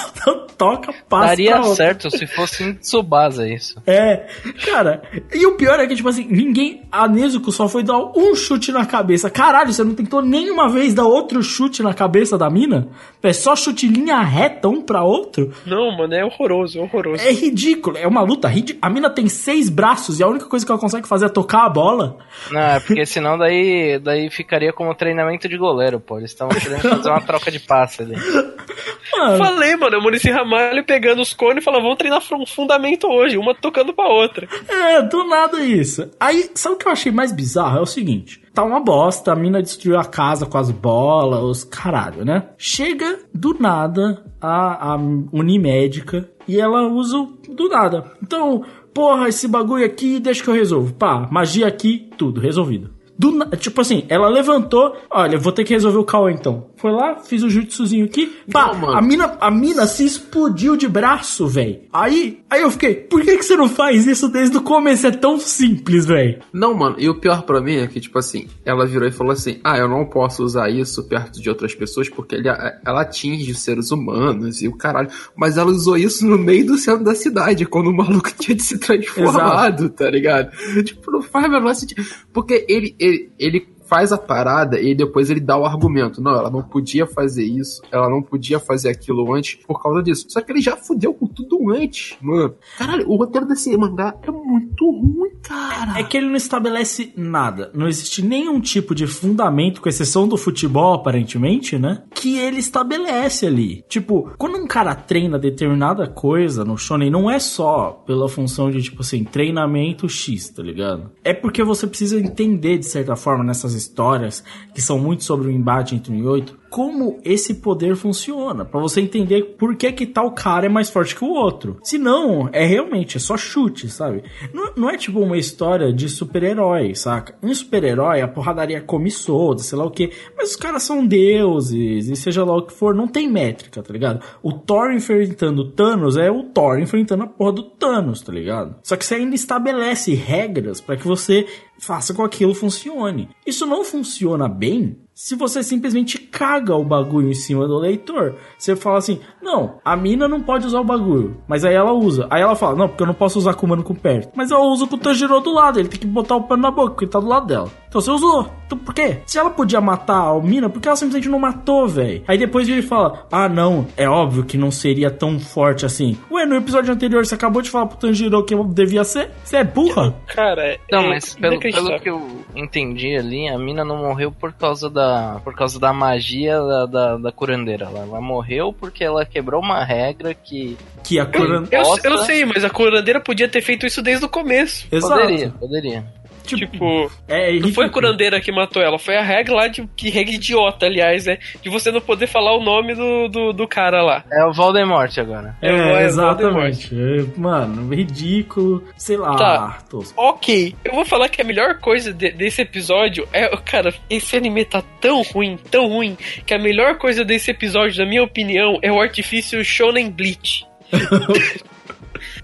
toca, passa Daria pra outra. certo se fosse em Tsubasa isso. É, cara, e o pior é que, tipo assim, ninguém. A Nezuko só foi dar um chute na cabeça. Caralho, você não tentou nenhuma vez dar outro chute na cabeça da mina? É só chute em linha reta, um pra outro? Não, mano, é horroroso, é horroroso. É ridículo, é uma luta ridícula. A mina tem seis braços e a única coisa que ela consegue fazer é tocar a bola. Não, é porque senão daí, daí ficaria como treinamento de goleiro, pô. Eles estavam querendo fazer uma troca de passe ali. Mano, Falei, mano, o Maurício Ramalho pegando os cones e falando, vamos treinar um fundamento hoje, uma tocando pra outra. É, do nada isso. Aí, sabe o que eu achei mais bizarro? É o seguinte: tá uma bosta, a mina destruiu a casa com as bolas, os caralho, né? Chega do nada a, a Unimédica e ela usa o do nada. Então, porra, esse bagulho aqui, deixa que eu resolvo. Pá, magia aqui, tudo, resolvido. Do tipo assim, ela levantou, olha, vou ter que resolver o caô então. Foi lá, fiz o jutsuzinho aqui, pá, Não, a mina, a mina se explodiu de braço, velho. Aí, aí eu fiquei, por que que você não faz isso desde o começo? É tão simples, velho. Não, mano, e o pior pra mim é que, tipo assim, ela virou e falou assim: Ah, eu não posso usar isso perto de outras pessoas porque ele, ela atinge os seres humanos e o caralho. Mas ela usou isso no meio do centro da cidade, quando o maluco tinha de se transformado, tá ligado? Tipo, não faz o menor sentido. Porque ele, ele, ele faz a parada e depois ele dá o argumento. Não, ela não podia fazer isso, ela não podia fazer aquilo antes por causa disso. Só que ele já fudeu com tudo antes, mano. Caralho, o roteiro desse mangá é muito ruim, cara. É que ele não estabelece nada. Não existe nenhum tipo de fundamento, com exceção do futebol, aparentemente, né? Que ele estabelece ali. Tipo, quando um cara treina determinada coisa no shonen, não é só pela função de, tipo assim, treinamento X, tá ligado? É porque você precisa entender, de certa forma, nessas histórias, que são muito sobre o embate entre um e oito, como esse poder funciona, para você entender por que que tal cara é mais forte que o outro. Se não, é realmente é só chute, sabe? Não, não é tipo uma história de super-herói, saca? Em super-herói a porradaria come solta, sei lá o que, mas os caras são deuses e seja lá o que for, não tem métrica, tá ligado? O Thor enfrentando o Thanos é o Thor enfrentando a porra do Thanos, tá ligado? Só que você ainda estabelece regras para que você faça com que aquilo funcione. Isso não funciona bem se você simplesmente caga o bagulho em cima do leitor. Você fala assim: não, a mina não pode usar o bagulho, mas aí ela usa. Aí ela fala: não, porque eu não posso usar com o mano com perto. Mas ela usa com o Tanjiro do lado, ele tem que botar o pano na boca, porque ele tá do lado dela. Então você usou. Então por quê? Se ela podia matar a mina, por que ela simplesmente não matou, velho? Aí depois ele fala: ah, não, é óbvio que não seria tão forte assim. Ué, no episódio anterior você acabou de falar pro Tanjiro que devia ser? Você é burra? Cara, é. Não, mas pelo, pelo que eu entendi ali, a mina não morreu por causa da, por causa da magia da, da, da curandeira. Ela, ela morreu porque ela quebrou uma regra que Que a cura... Eu, Nossa. eu sei, mas a curandeira podia ter feito isso desde o começo. Exato. poderia, poderia. Tipo, é não foi a curandeira que matou ela, foi a regra lá de. Que regra idiota, aliás, é. De você não poder falar o nome do, do, do cara lá. É o Voldemort agora. É o- É, é exatamente. É, Mano, ridículo. Sei lá. Tá. tosco. Ok, eu vou falar que a melhor coisa de- desse episódio é. Cara, esse anime tá tão ruim, tão ruim, que a melhor coisa desse episódio, na minha opinião, é o artifício Shonen Bleach.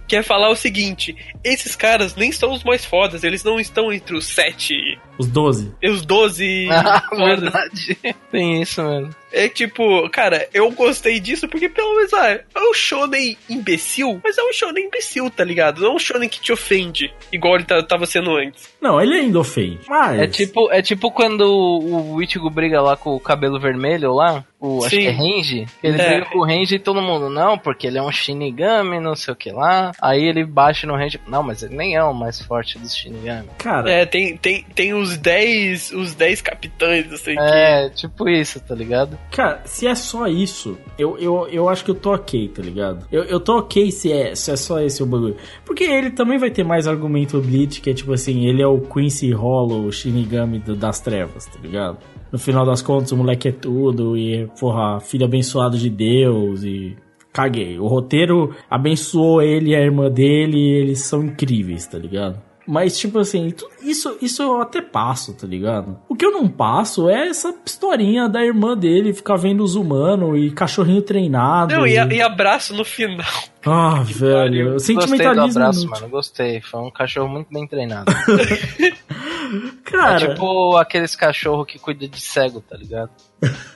que é falar o seguinte: esses caras nem são os mais fodas, eles não estão entre os sete Os 12. e os 12 Ah, verdade. Tem isso mesmo. É tipo, cara, eu gostei disso porque pelo menos ah, é um shonen imbecil, mas é um shonen imbecil, tá ligado? Não é um shonen que te ofende, igual ele tá- tava sendo antes. Não, ele ainda ofende. Mas. É tipo, é tipo quando o o Ichigo briga lá com o cabelo vermelho lá, o, acho Sim. que é Range, ele É. briga com o Range e todo mundo, não, porque ele é um Shinigami, não sei o que lá. Aí ele baixa no Range, não, mas ele nem é o mais forte dos Shinigami. Cara, É, tem, tem, tem os 10 os 10 capitães, assim, que... É, tipo isso, tá ligado? cara, se é só isso, eu, eu, eu acho que eu tô ok, tá ligado? Eu, eu tô ok se é, se é só esse o bagulho. Porque ele também vai ter mais argumento Bleach, que é tipo assim, ele é o Quincy Hollow, o Shinigami do- das trevas, tá ligado? No final das contas, o moleque é tudo, e, porra, filho abençoado de Deus, e. Caguei. O roteiro abençoou ele e a irmã dele, e eles são incríveis, tá ligado? Mas, tipo assim, isso, isso eu até passo, tá ligado? O que eu não passo é essa historinha da irmã dele ficar vendo os humanos e cachorrinho treinado. Não, e, a- e abraço no final. Ah, velho. Gostei do Sentimentalismo. abraço, mano, gostei. Foi um cachorro muito bem treinado. Cara, É tipo aqueles cachorros que cuida de cego, tá ligado?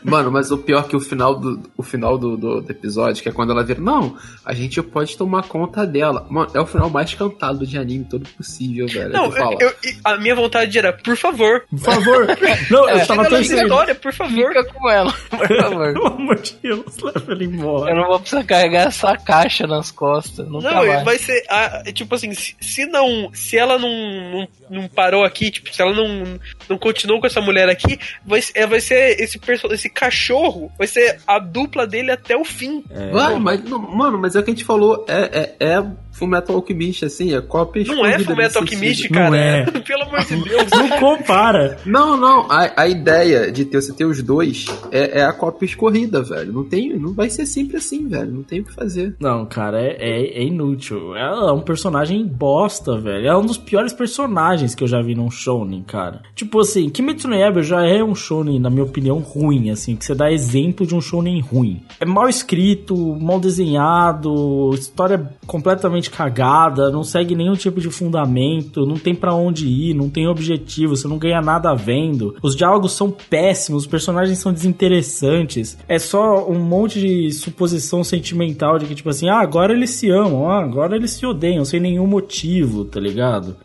Mano, mas o pior que o final do, o final do, do, do episódio, que é quando ela vira, não, a gente pode tomar conta dela. Mano, é o final mais cantado de anime todo possível, velho. Não, eu, eu- a minha vontade era, por favor, por favor. Não, eu É, tava chega na torcendo. história, por favor. Fica com ela, por favor. Pelo amor de Deus, leva ele embora. Eu não vou precisar carregar essa caixa nas costas. Nunca Não, mais. vai ser. ah, tipo assim, se, se não. Se ela não, não, não parou aqui, tipo, se ela não, não continuou com essa mulher aqui, vai, ser- é, vai ser esse, esse cachorro, vai ser a dupla dele até o fim. Vai, mas, não, mano, mas é o que a gente falou, é, é, é Fullmetal Alchemist, assim, é cópia Não é Fullmetal Alchemist, sentido. Não cara. é. Pelo amor de Deus. Não compara. Não, não, a, a ideia de ter, você ter os dois é, é a cópia escorrida, velho. Não tem, não vai ser sempre assim, velho. Não tem o que fazer. Não, cara, é, é, é inútil. Ela é um personagem bosta, velho. É um dos piores personagens que eu já vi num shounen, cara. Tipo assim, Kimetsu no Yaiba já é um shounen, na minha opinião, ruim, assim, que você dá exemplo de um shounen ruim. É mal escrito, mal desenhado, história completamente cagada, não segue nenhum tipo de fundamento, não tem pra onde ir, não tem objetivo, você não ganha nada vendo. Os diálogos são péssimos, os personagens são desinteressantes. É só um monte de suposição sentimental de que, tipo assim, ah, agora eles se amam, ah, agora eles se odeiam, sem nenhum motivo, tá ligado?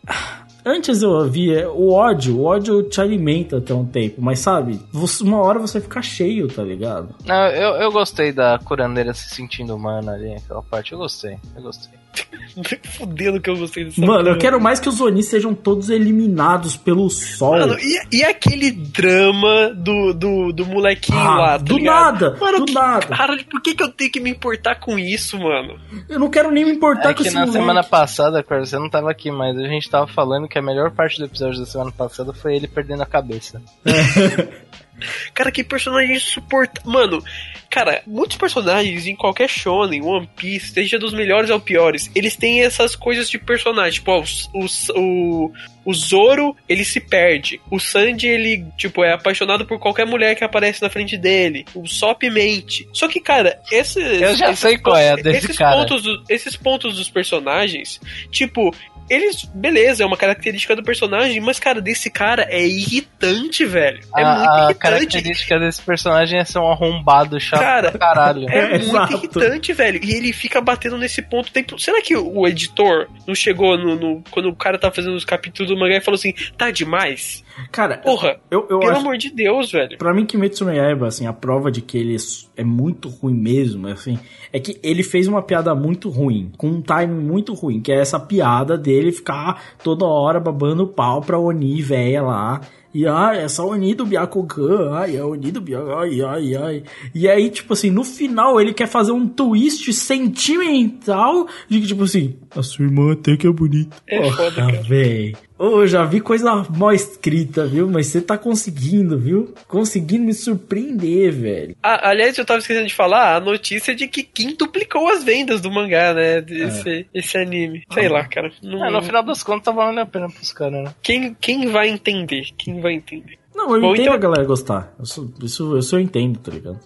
Antes eu via o ódio, o ódio te alimenta até um tempo, mas sabe, uma hora você fica cheio, tá ligado? Não, eu, eu gostei da curandeira se sentindo humana ali, aquela parte. Eu gostei, eu gostei. Fudendo que eu gostei dessa Mano, eu quero mais que os Oni sejam todos eliminados pelo sol. Mano, e, e aquele drama do, do, do molequinho Ah, lá, tá do ligado? nada, Mano, do que- nada. Caralho, por que, que eu tenho que me importar com isso, mano? Eu não quero nem me importar É com que esse na moleque. semana passada, cara, você não tava aqui, mas a gente tava falando que a melhor parte do episódio da semana passada foi ele perdendo a cabeça. Cara, que personagem insuportável. Mano, cara, muitos personagens em qualquer shonen, One Piece, seja dos melhores ou piores, eles têm essas coisas de personagem. Tipo, ó, o, o, o, Zoro, ele se perde. O Sanji, ele, tipo, é apaixonado por qualquer mulher que aparece na frente dele. O Sop mente. Só que, cara, esses... Eu já esses sei qual é desse esses cara. Pontos do- esses pontos dos personagens, tipo... Eles, beleza, é uma característica do personagem, mas, cara, desse cara é irritante, velho. É a, muito a irritante. característica desse personagem é ser um arrombado chato Cara, pra caralho. É, É, muito exato. irritante, velho. E ele fica batendo nesse ponto o tempo. Será que o editor não chegou no, no- quando o cara tá fazendo os capítulos do mangá e falou assim: tá demais? Cara, Porra, eu, eu pelo acho... amor de Deus, velho. Pra mim, Kimetsu no Yaiba, assim, a prova de que ele é muito ruim mesmo, assim, é que ele fez uma piada muito ruim, com um timing muito ruim, que é essa piada dele ficar toda hora babando o pau pra Oni véia lá. E ah, essa Oni do Byakugan, ai, é a Oni do Byakugan, ai, ai, ai. E aí, tipo assim, no final ele quer fazer um twist sentimental de que, tipo assim, a sua irmã até que é bonita. É foda, cara. véi. Ô, eu já vi coisa mal escrita, viu? Mas você tá conseguindo, viu? Conseguindo me surpreender, velho. Ah, aliás, eu tava esquecendo de falar a notícia de que quintuplicou as vendas do mangá, né? Desse esse anime. Sei lá, cara. Não- É, no final das contas tá valendo a pena pros caras, né? quem, quem vai entender? Quem vai entender? Não, eu Bom, entendo então- a galera gostar. Eu sou- isso, isso eu entendo, tá ligado?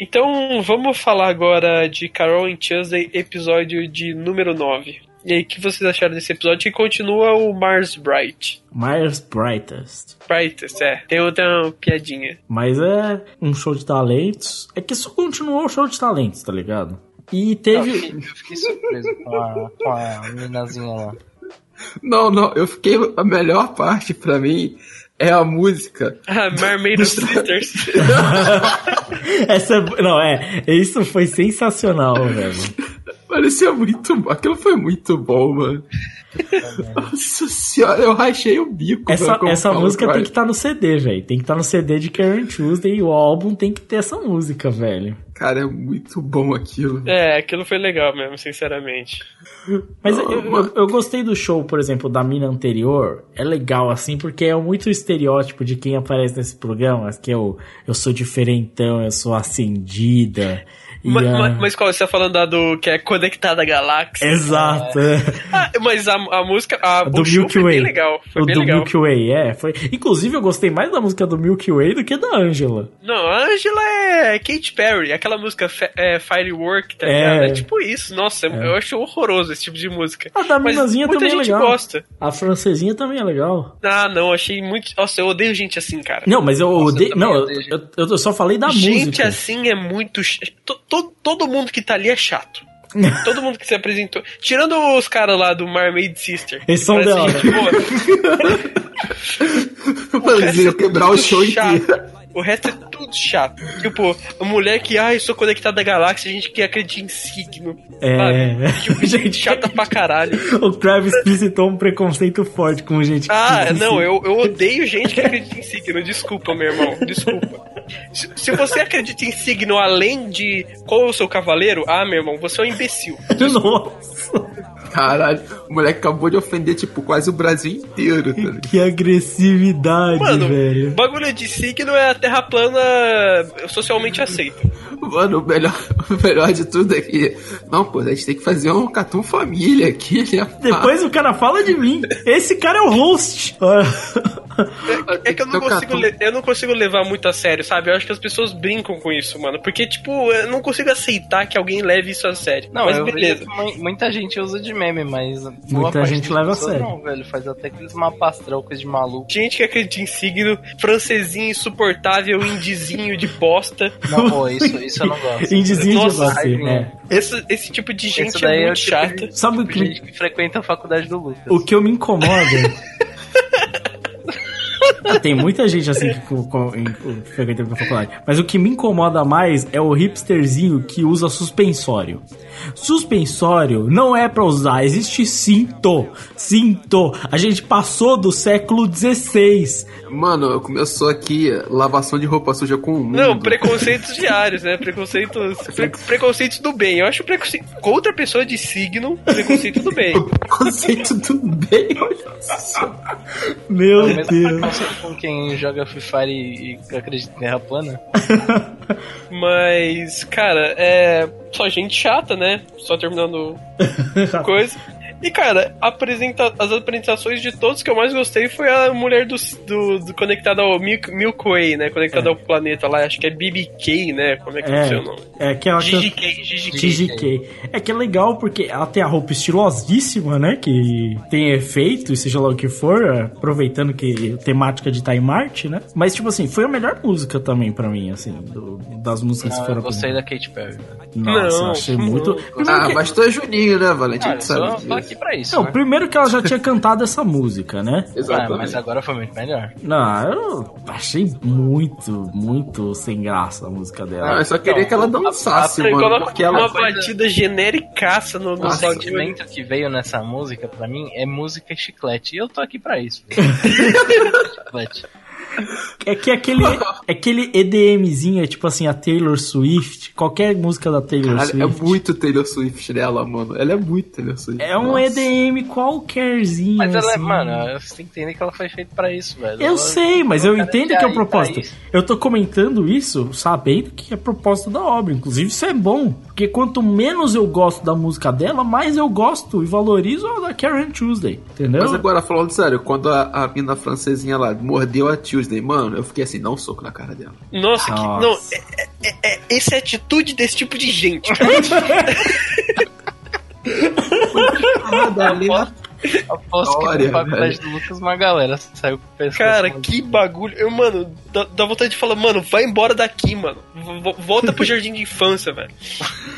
Então, vamos falar agora de Carol and Tuesday, episódio de número 9. E aí, o que vocês acharam desse episódio? Que continua o Mars Bright. Myers Brightest. Brightest, é. Tem outra piadinha. Mas é um show de talentos. É que só continuou o show de talentos, tá ligado? E teve. Eu fiquei, eu fiquei surpreso com a, com a minazinha lá. Não, não, eu fiquei. A melhor parte pra mim é a música. Ah, Mermaid Sisters. Essa. é- Não, é. Isso foi sensacional, velho. Parecia muito bom. Aquilo foi muito bom, mano. Nossa senhora, eu rachei o bico. Essa, mano, essa música tem que estar no CD, velho. Tem que estar no CD de Karen Tuesday e o álbum tem que ter essa música, velho. Cara, é muito bom aquilo. é, aquilo foi legal mesmo, sinceramente. Mas Ah, eu, eu, eu gostei do show, por exemplo, da mina anterior. É legal, assim, porque é muito estereótipo de quem aparece nesse programa, que é o eu sou diferentão, eu sou acendida. E Ma- a- ma- Mas, qual? Você tá falando da do que é conectada à galáxia? Exato. é. Ah, mas a, a música. A, Do Milky foi Way. bem legal. Foi o do legal. Milky Way, é. Foi... Inclusive, eu gostei mais da música do Milky Way do que da Angela. Não, a Angela é Katy Perry, aquela música é, Firework, tá É. ligado? É tipo isso. Nossa, eu acho horroroso esse tipo de música. A da Mas minazinha muita também é gente legal. gosta. A francesinha também é legal. Ah, não, achei muito. Nossa, eu odeio gente assim, cara. Não, mas eu Nossa, eu odeio. também Não, eu, gente. eu, eu só falei da gente música. assim é muito. To- todo mundo que tá ali é chato. Todo mundo que se apresentou. Tirando os caras lá do Mermaid Sister. Eles são Parece da hora. gente. Mano, eles iam quebrar o show chato. inteiro. O resto é tudo chato. Tipo, a mulher que, ai, sou conectada à galáxia, a gente que acredita em signo. É. Sabe? Tipo, gente chata pra caralho. O Travis explicitou um preconceito forte com gente que Ah, não, eu, eu odeio gente que acredita em signo. Desculpa, meu irmão. Desculpa. Se, se você acredita em signo além de qual é o seu cavaleiro, ah, meu irmão, você é um imbecil. Nossa, Caralho, o moleque acabou de ofender, tipo, quase o Brasil inteiro, tá ligado? que agressividade, Mano, velho. bagulho de signo é a terra plana socialmente aceita. Mano, o melhor, o melhor de tudo é que. Não, pô, a gente tem que fazer um Catum Família aqui, né? Depois o cara fala de mim. Esse cara é o host. É, é que eu não, consigo le- eu não consigo levar muito a sério, sabe? Eu acho que as pessoas brincam com isso, mano. Porque, tipo, eu não consigo aceitar que alguém leve isso a sério. Não, mas beleza. que muita gente usa de meme, mas. Muita gente leva a sério. Não, velho. Faz até aqueles mapastrão, coisa de maluco. Gente que acredita em signo, francesinho insuportável, indizinho de bosta. Não, pô, isso, isso eu não gosto. Indizinho de Nossa, você, ai, é. Esse, esse tipo de gente Esse daí é é o muito tipo chata. de- Sabe o tipo que, gente que frequenta a faculdade do Lucas. o que eu me incomoda? Tem muita gente assim que frequenta a faculdade. Mas o que me incomoda mais é o hipsterzinho que usa suspensório. Suspensório não é pra usar, existe cinto. Cinto. A gente passou do século XVI. Mano, começou aqui lavação de roupa suja com o mundo. Não, preconceitos diários, né? Preconceitos. pre- preconceitos do bem. Eu acho preconceito. Contra pessoa de signo, preconceito do bem. Conceito do bem. olha só. Meu Deus. Com quem joga Free Fire e, e acredita em terra plana. Mas, cara, é. Só gente chata, né? Só terminando coisa. E, cara, apresenta... as apresentações de todos que eu mais gostei foi a mulher do, do, do conectada ao Milk, Milky Way, né? Conectada ao planeta lá, acho que é BBK, né? Como é que é, o seu nome? É, é aquela que GGK, GGK. GGK. É que é legal porque ela tem a roupa estilosíssima, né? Que tem efeito, e seja lá o que for, aproveitando que temática de Time Marte, né? Mas, tipo assim, foi a melhor música também pra mim, assim, do- das músicas que Não, foram eu gostei da. Katy Perry. Nossa, Não, achei não. muito. Primeiro Ah, que- mas tu é Juninho, né, Valente? Ah, A eu gente só sabe. Aqui pra isso. Não, né? primeiro que ela já tinha cantado essa música, né? Ah, Exatamente. mas agora foi muito melhor. Não, eu achei muito, muito sem graça a música dela. Ah, eu só queria que ela dançasse, Ela mano. coloca Porque ela uma batida genericaça no, no O sentimento que veio nessa música, pra mim, é música chiclete. E eu tô aqui pra isso. chiclete. É que aquele, aquele EDMzinho é tipo assim, a Taylor Swift, qualquer música da Taylor Caralho, é Swift. muito Taylor Swift dela, mano. Ela é muito Taylor Swift. É um Nossa. EDM qualquerzinho. Mas ela é, assim. mano, você tem que entender que ela foi feita pra isso, velho. Eu Ela- sei, mas eu entendo que é o pra propósito. Eu tô comentando isso sabendo que é propósito da obra. Inclusive, isso é bom. Porque quanto menos eu gosto da música dela, mais eu gosto e valorizo a da Karen Tuesday. Entendeu? Mas agora, falando sério, quando a, a mina francesinha lá mordeu a Tuesday, mano, eu fiquei assim, dá um soco na cara dela. Nossa, que, Nossa. não, é, é, é, essa é a atitude desse tipo de gente. cara. Aposto que História, na faculdade velho. do Lucas uma galera saiu com o pescoço. Cara, que bagulho. Eu, mano, dá, dá vontade de falar, mano, vai embora daqui, mano. Volta pro jardim de infância, velho.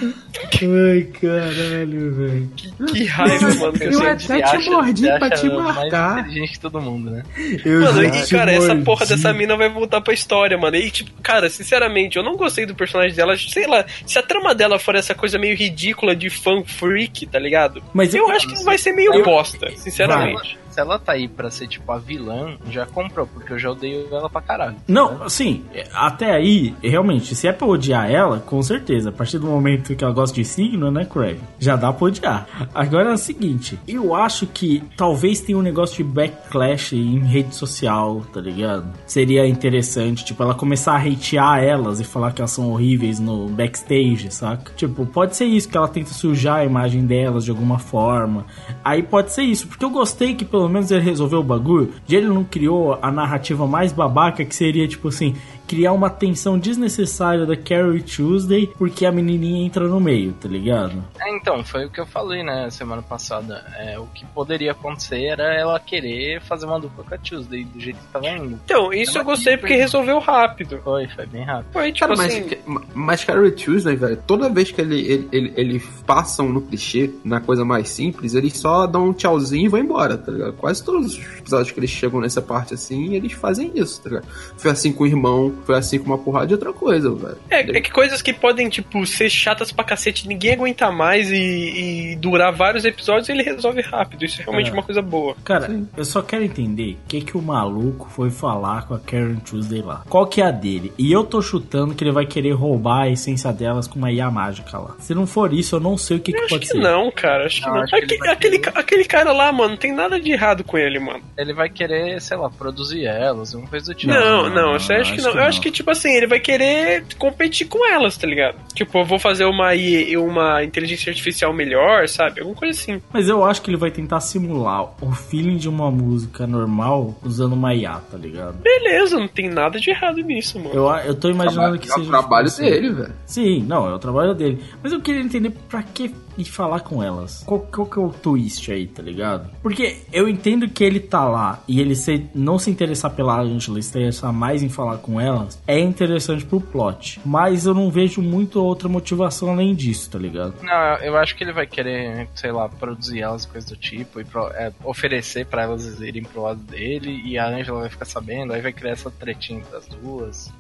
Ai, caralho, velho. Que, que raiva, mano. que eu Eu até te mordi pra te mais marcar. inteligente que todo mundo, né? Eu Mano, e cara, essa mordi. porra dessa mina vai voltar pra história, mano. E tipo, cara, sinceramente, eu não gostei do personagem dela. Sei lá, se a trama dela for essa coisa meio ridícula de fã freak, tá ligado? Mas eu acho que vai ser meio Eu- bosta, sinceramente. Ela tá aí pra ser, tipo, a vilã, já comprou, porque eu já odeio ela pra caralho. Não, assim, até aí, realmente, se é pra odiar ela, com certeza. A partir do momento que ela gosta de signo, né, Craig? Já dá pra odiar. Agora é o seguinte, eu acho que talvez tenha um negócio de backlash em rede social, tá ligado? Seria interessante, tipo, ela começar a hatear elas e falar que elas são horríveis no backstage, saca? Tipo, pode ser isso, que ela tenta sujar a imagem delas de alguma forma. Aí pode ser isso, porque eu gostei que pelo menos ele resolveu o bagulho, de ele não criou a narrativa mais babaca que seria tipo assim, criar uma tensão desnecessária da Carrie Tuesday porque a menininha entra no meio, tá ligado? É, então, foi o que eu falei, né, semana passada. É, o que poderia acontecer era ela querer fazer uma dupla com a Tuesday, do jeito que tava indo. Então, isso eu gostei porque resolveu rápido. Foi, foi bem rápido. Foi tipo Cara, mas, assim. mas Carrie Tuesday, velho, toda vez que ele, ele, ele, ele passam no clichê, na coisa mais simples, eles só dão um tchauzinho e vão embora, tá ligado? Quase todos os episódios que eles chegam nessa parte assim, eles fazem isso, tá ligado? Foi assim com o irmão, foi assim com uma porrada de outra coisa, velho. É, é que coisas que podem, tipo, ser chatas pra cacete, ninguém aguentar mais e, e durar vários episódios, ele resolve rápido. Isso é realmente É. uma coisa boa. Cara, eu só quero entender o que que o maluco foi falar com a Karen Tuesday lá. Qual que é a dele? E eu tô chutando que ele vai querer roubar a essência delas com uma IA mágica lá. Se não for isso, eu não sei o que, que Acho pode que ser. não, cara. Acho que Não, não. acho que ele Aque- vai aquele, querer- aquele cara lá, mano, não tem nada de errado com ele, mano. Ele vai querer, sei lá, produzir elas, uma coisa do tipo. Não, não, não, você acha que acho não. que Eu não. Acho que, tipo assim, ele vai querer competir com elas, tá ligado? Tipo, eu vou fazer uma, uma inteligência artificial melhor, sabe? Alguma coisa assim. Mas eu acho que ele vai tentar simular o feeling de uma música normal usando uma IA, tá ligado? Beleza, não tem nada de errado nisso, mano. Eu, eu tô imaginando que é o seja. trabalho assim. dele, velho. Sim, não, é o trabalho dele. Mas eu queria entender pra que ir falar com elas. Qual, qual que é o twist aí, tá ligado? Porque eu entendo que ele tá lá e ele se, não se interessar pela Angela, se interessar mais em falar com elas, é interessante pro plot. Mas eu não vejo muito outra motivação além disso, tá ligado? Não, eu acho que ele vai querer, sei lá, produzir elas, coisas do tipo, e pro- é, oferecer pra elas irem pro lado dele, e a Angela vai ficar sabendo, aí vai criar essa tretinha entre as duas.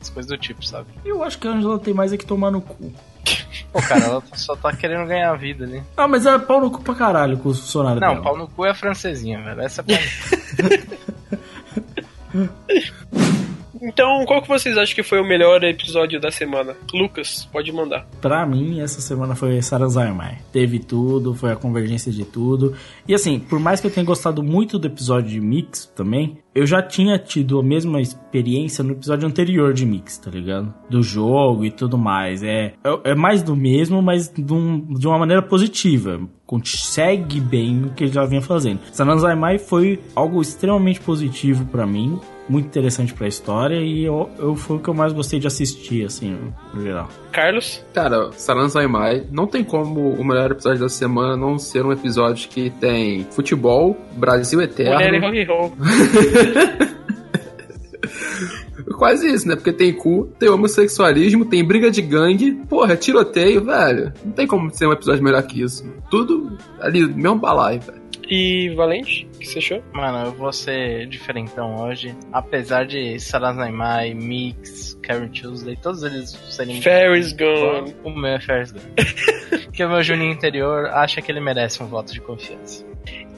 As coisas do tipo, sabe? Eu acho que a Angela tem mais é que tomar no cu. Pô, cara, ela só tá querendo ganhar vida ali. Ah, mas é pau no cu pra caralho com os funcionários Não, dela. pau no cu é a francesinha, velho. Essa é Então, qual que vocês acham que foi o melhor episódio da semana? Lucas, pode mandar. Pra mim, essa semana foi Sarazarmai. Teve tudo, foi a convergência de tudo. E assim, por mais que eu tenha gostado muito do episódio de Mix também, eu já tinha tido a mesma experiência no episódio anterior de Mix, tá ligado? Do jogo e tudo mais. É, é, é mais do mesmo, mas de, um- de uma maneira positiva. Consegue bem o que ele já vinha fazendo. Sarazarmai foi algo extremamente positivo pra mim. Muito interessante pra história e eu, eu, foi o que eu mais gostei de assistir, assim, no geral. Carlos? Cara, Saran Zaimai, não tem como o melhor episódio da semana não ser um episódio que tem futebol, Brasil eterno. Mulher e rock and roll. Quase isso, né? Porque tem cu, tem homossexualismo, tem briga de gangue, porra, tiroteio, velho. Não tem como ser um episódio melhor que isso. Tudo ali, mesmo balaio, velho. E Valente, o que você achou? Mano, eu vou ser diferentão hoje. Apesar de Sarazanmai, Mix, Karen Tuesday, todos eles serem. Ferris Gone. O meu é Ferris Gone. Porque o meu Juninho interior acha que ele merece um voto de confiança.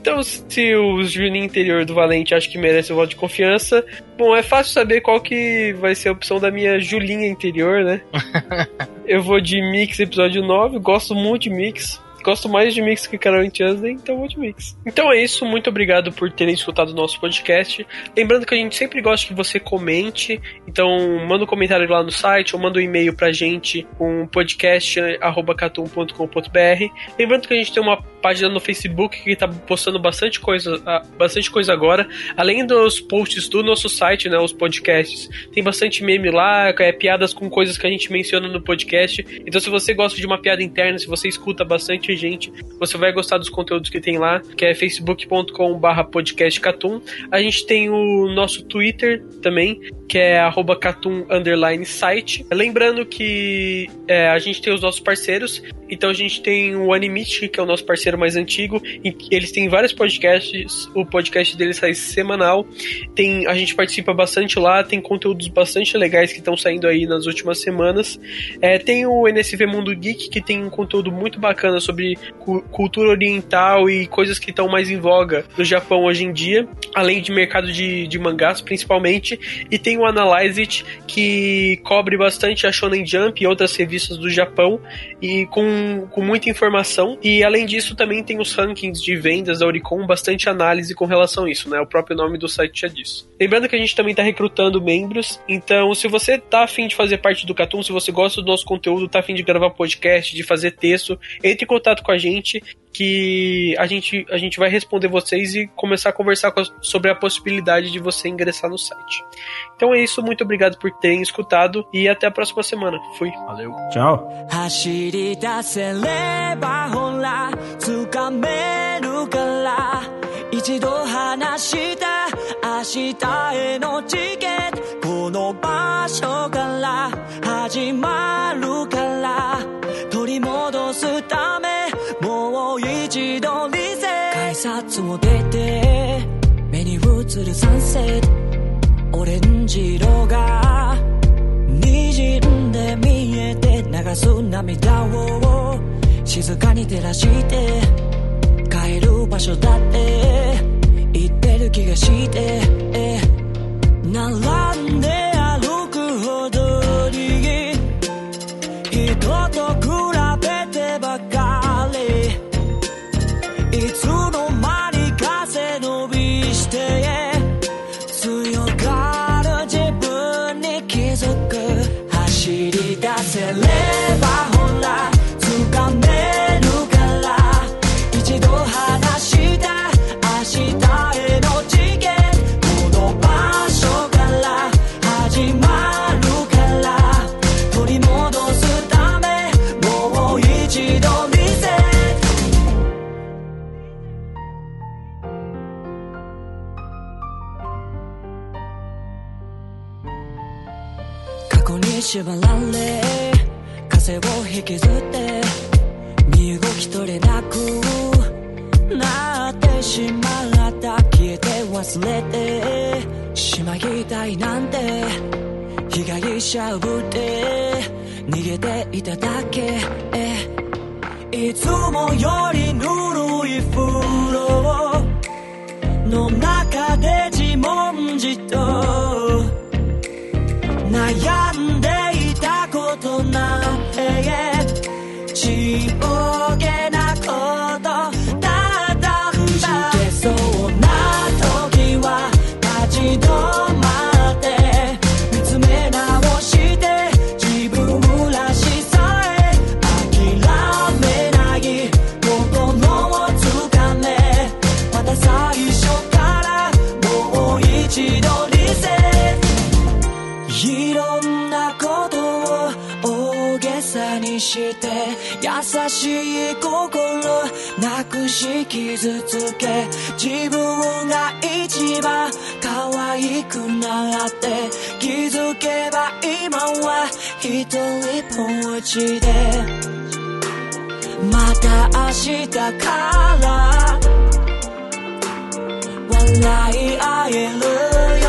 Então, se o Juninho interior do Valente acha que merece o voto de confiança, bom, é fácil saber qual que vai ser a opção da minha Julinha interior, né? Eu vou de Mix episódio 9, gosto muito de Mix. Gosto mais de Mix que Carol Tuesday, então vou de Mix. Então é isso, muito obrigado por terem escutado o nosso podcast. Lembrando que a gente sempre gosta que você comente, então manda um comentário lá no site ou manda um e-mail pra gente, um podcast@catum.com.br. Lembrando que a gente tem uma página no Facebook que tá postando bastante coisa, ah, bastante coisa agora, além dos posts do nosso site, né, os podcasts. Tem bastante meme lá, é, piadas com coisas que a gente menciona no podcast. Então se você gosta de uma piada interna, se você escuta bastante gente, você vai gostar dos conteúdos que tem lá, que é facebook.com/podcastcatum. A gente tem o nosso Twitter também, que é arroba catum underline site. Lembrando que é, a gente tem os nossos parceiros, então a gente tem o Animist, que é o nosso parceiro mais antigo, e eles têm vários podcasts, o podcast deles sai semanal, tem, a gente participa bastante lá, tem conteúdos bastante legais que estão saindo aí nas últimas semanas. É, tem o NSV Mundo Geek, que tem um conteúdo muito bacana sobre cu- cultura oriental e coisas que estão mais em voga no Japão hoje em dia, além de mercado de, de mangás principalmente, e tem o Analyze It, que cobre bastante a Shonen Jump e outras revistas do Japão, e com, com muita informação, e além disso também tem os rankings de vendas da Oricon, bastante análise com relação a isso, né? O próprio nome do site já diz. Lembrando que a gente também está recrutando membros, então se você tá afim de fazer parte do Catum, se você gosta do nosso conteúdo, tá afim de gravar podcast, de fazer texto, entre em contato com a gente que a gente, a gente vai responder vocês e começar a conversar com a- sobre a possibilidade de você ingressar no site. Então é isso, muito obrigado por terem escutado e até a próxima semana. Fui. Valeu. Tchau. 走り出せればほら掴めるから一度話した明日へのチケットこの場所から始まるから取り戻す 改札を出て目に映るサンセットオレンジ色が滲んで見えて流す涙を静かに照らして帰る場所だって言ってる気がして並んでれてしまいたいなんて被害者ぶって逃げていただけ。いつもよりぬるい風呂の中で自問自答。悩んでいたことなんて。ちぼけして優しい心なくし傷つけ自分が一番可愛くなって気づけば今は一人ぼっちで。また明日から笑い合えるよ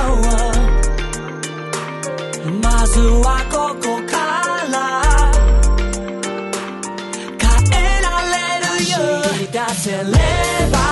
まずはここから vida se.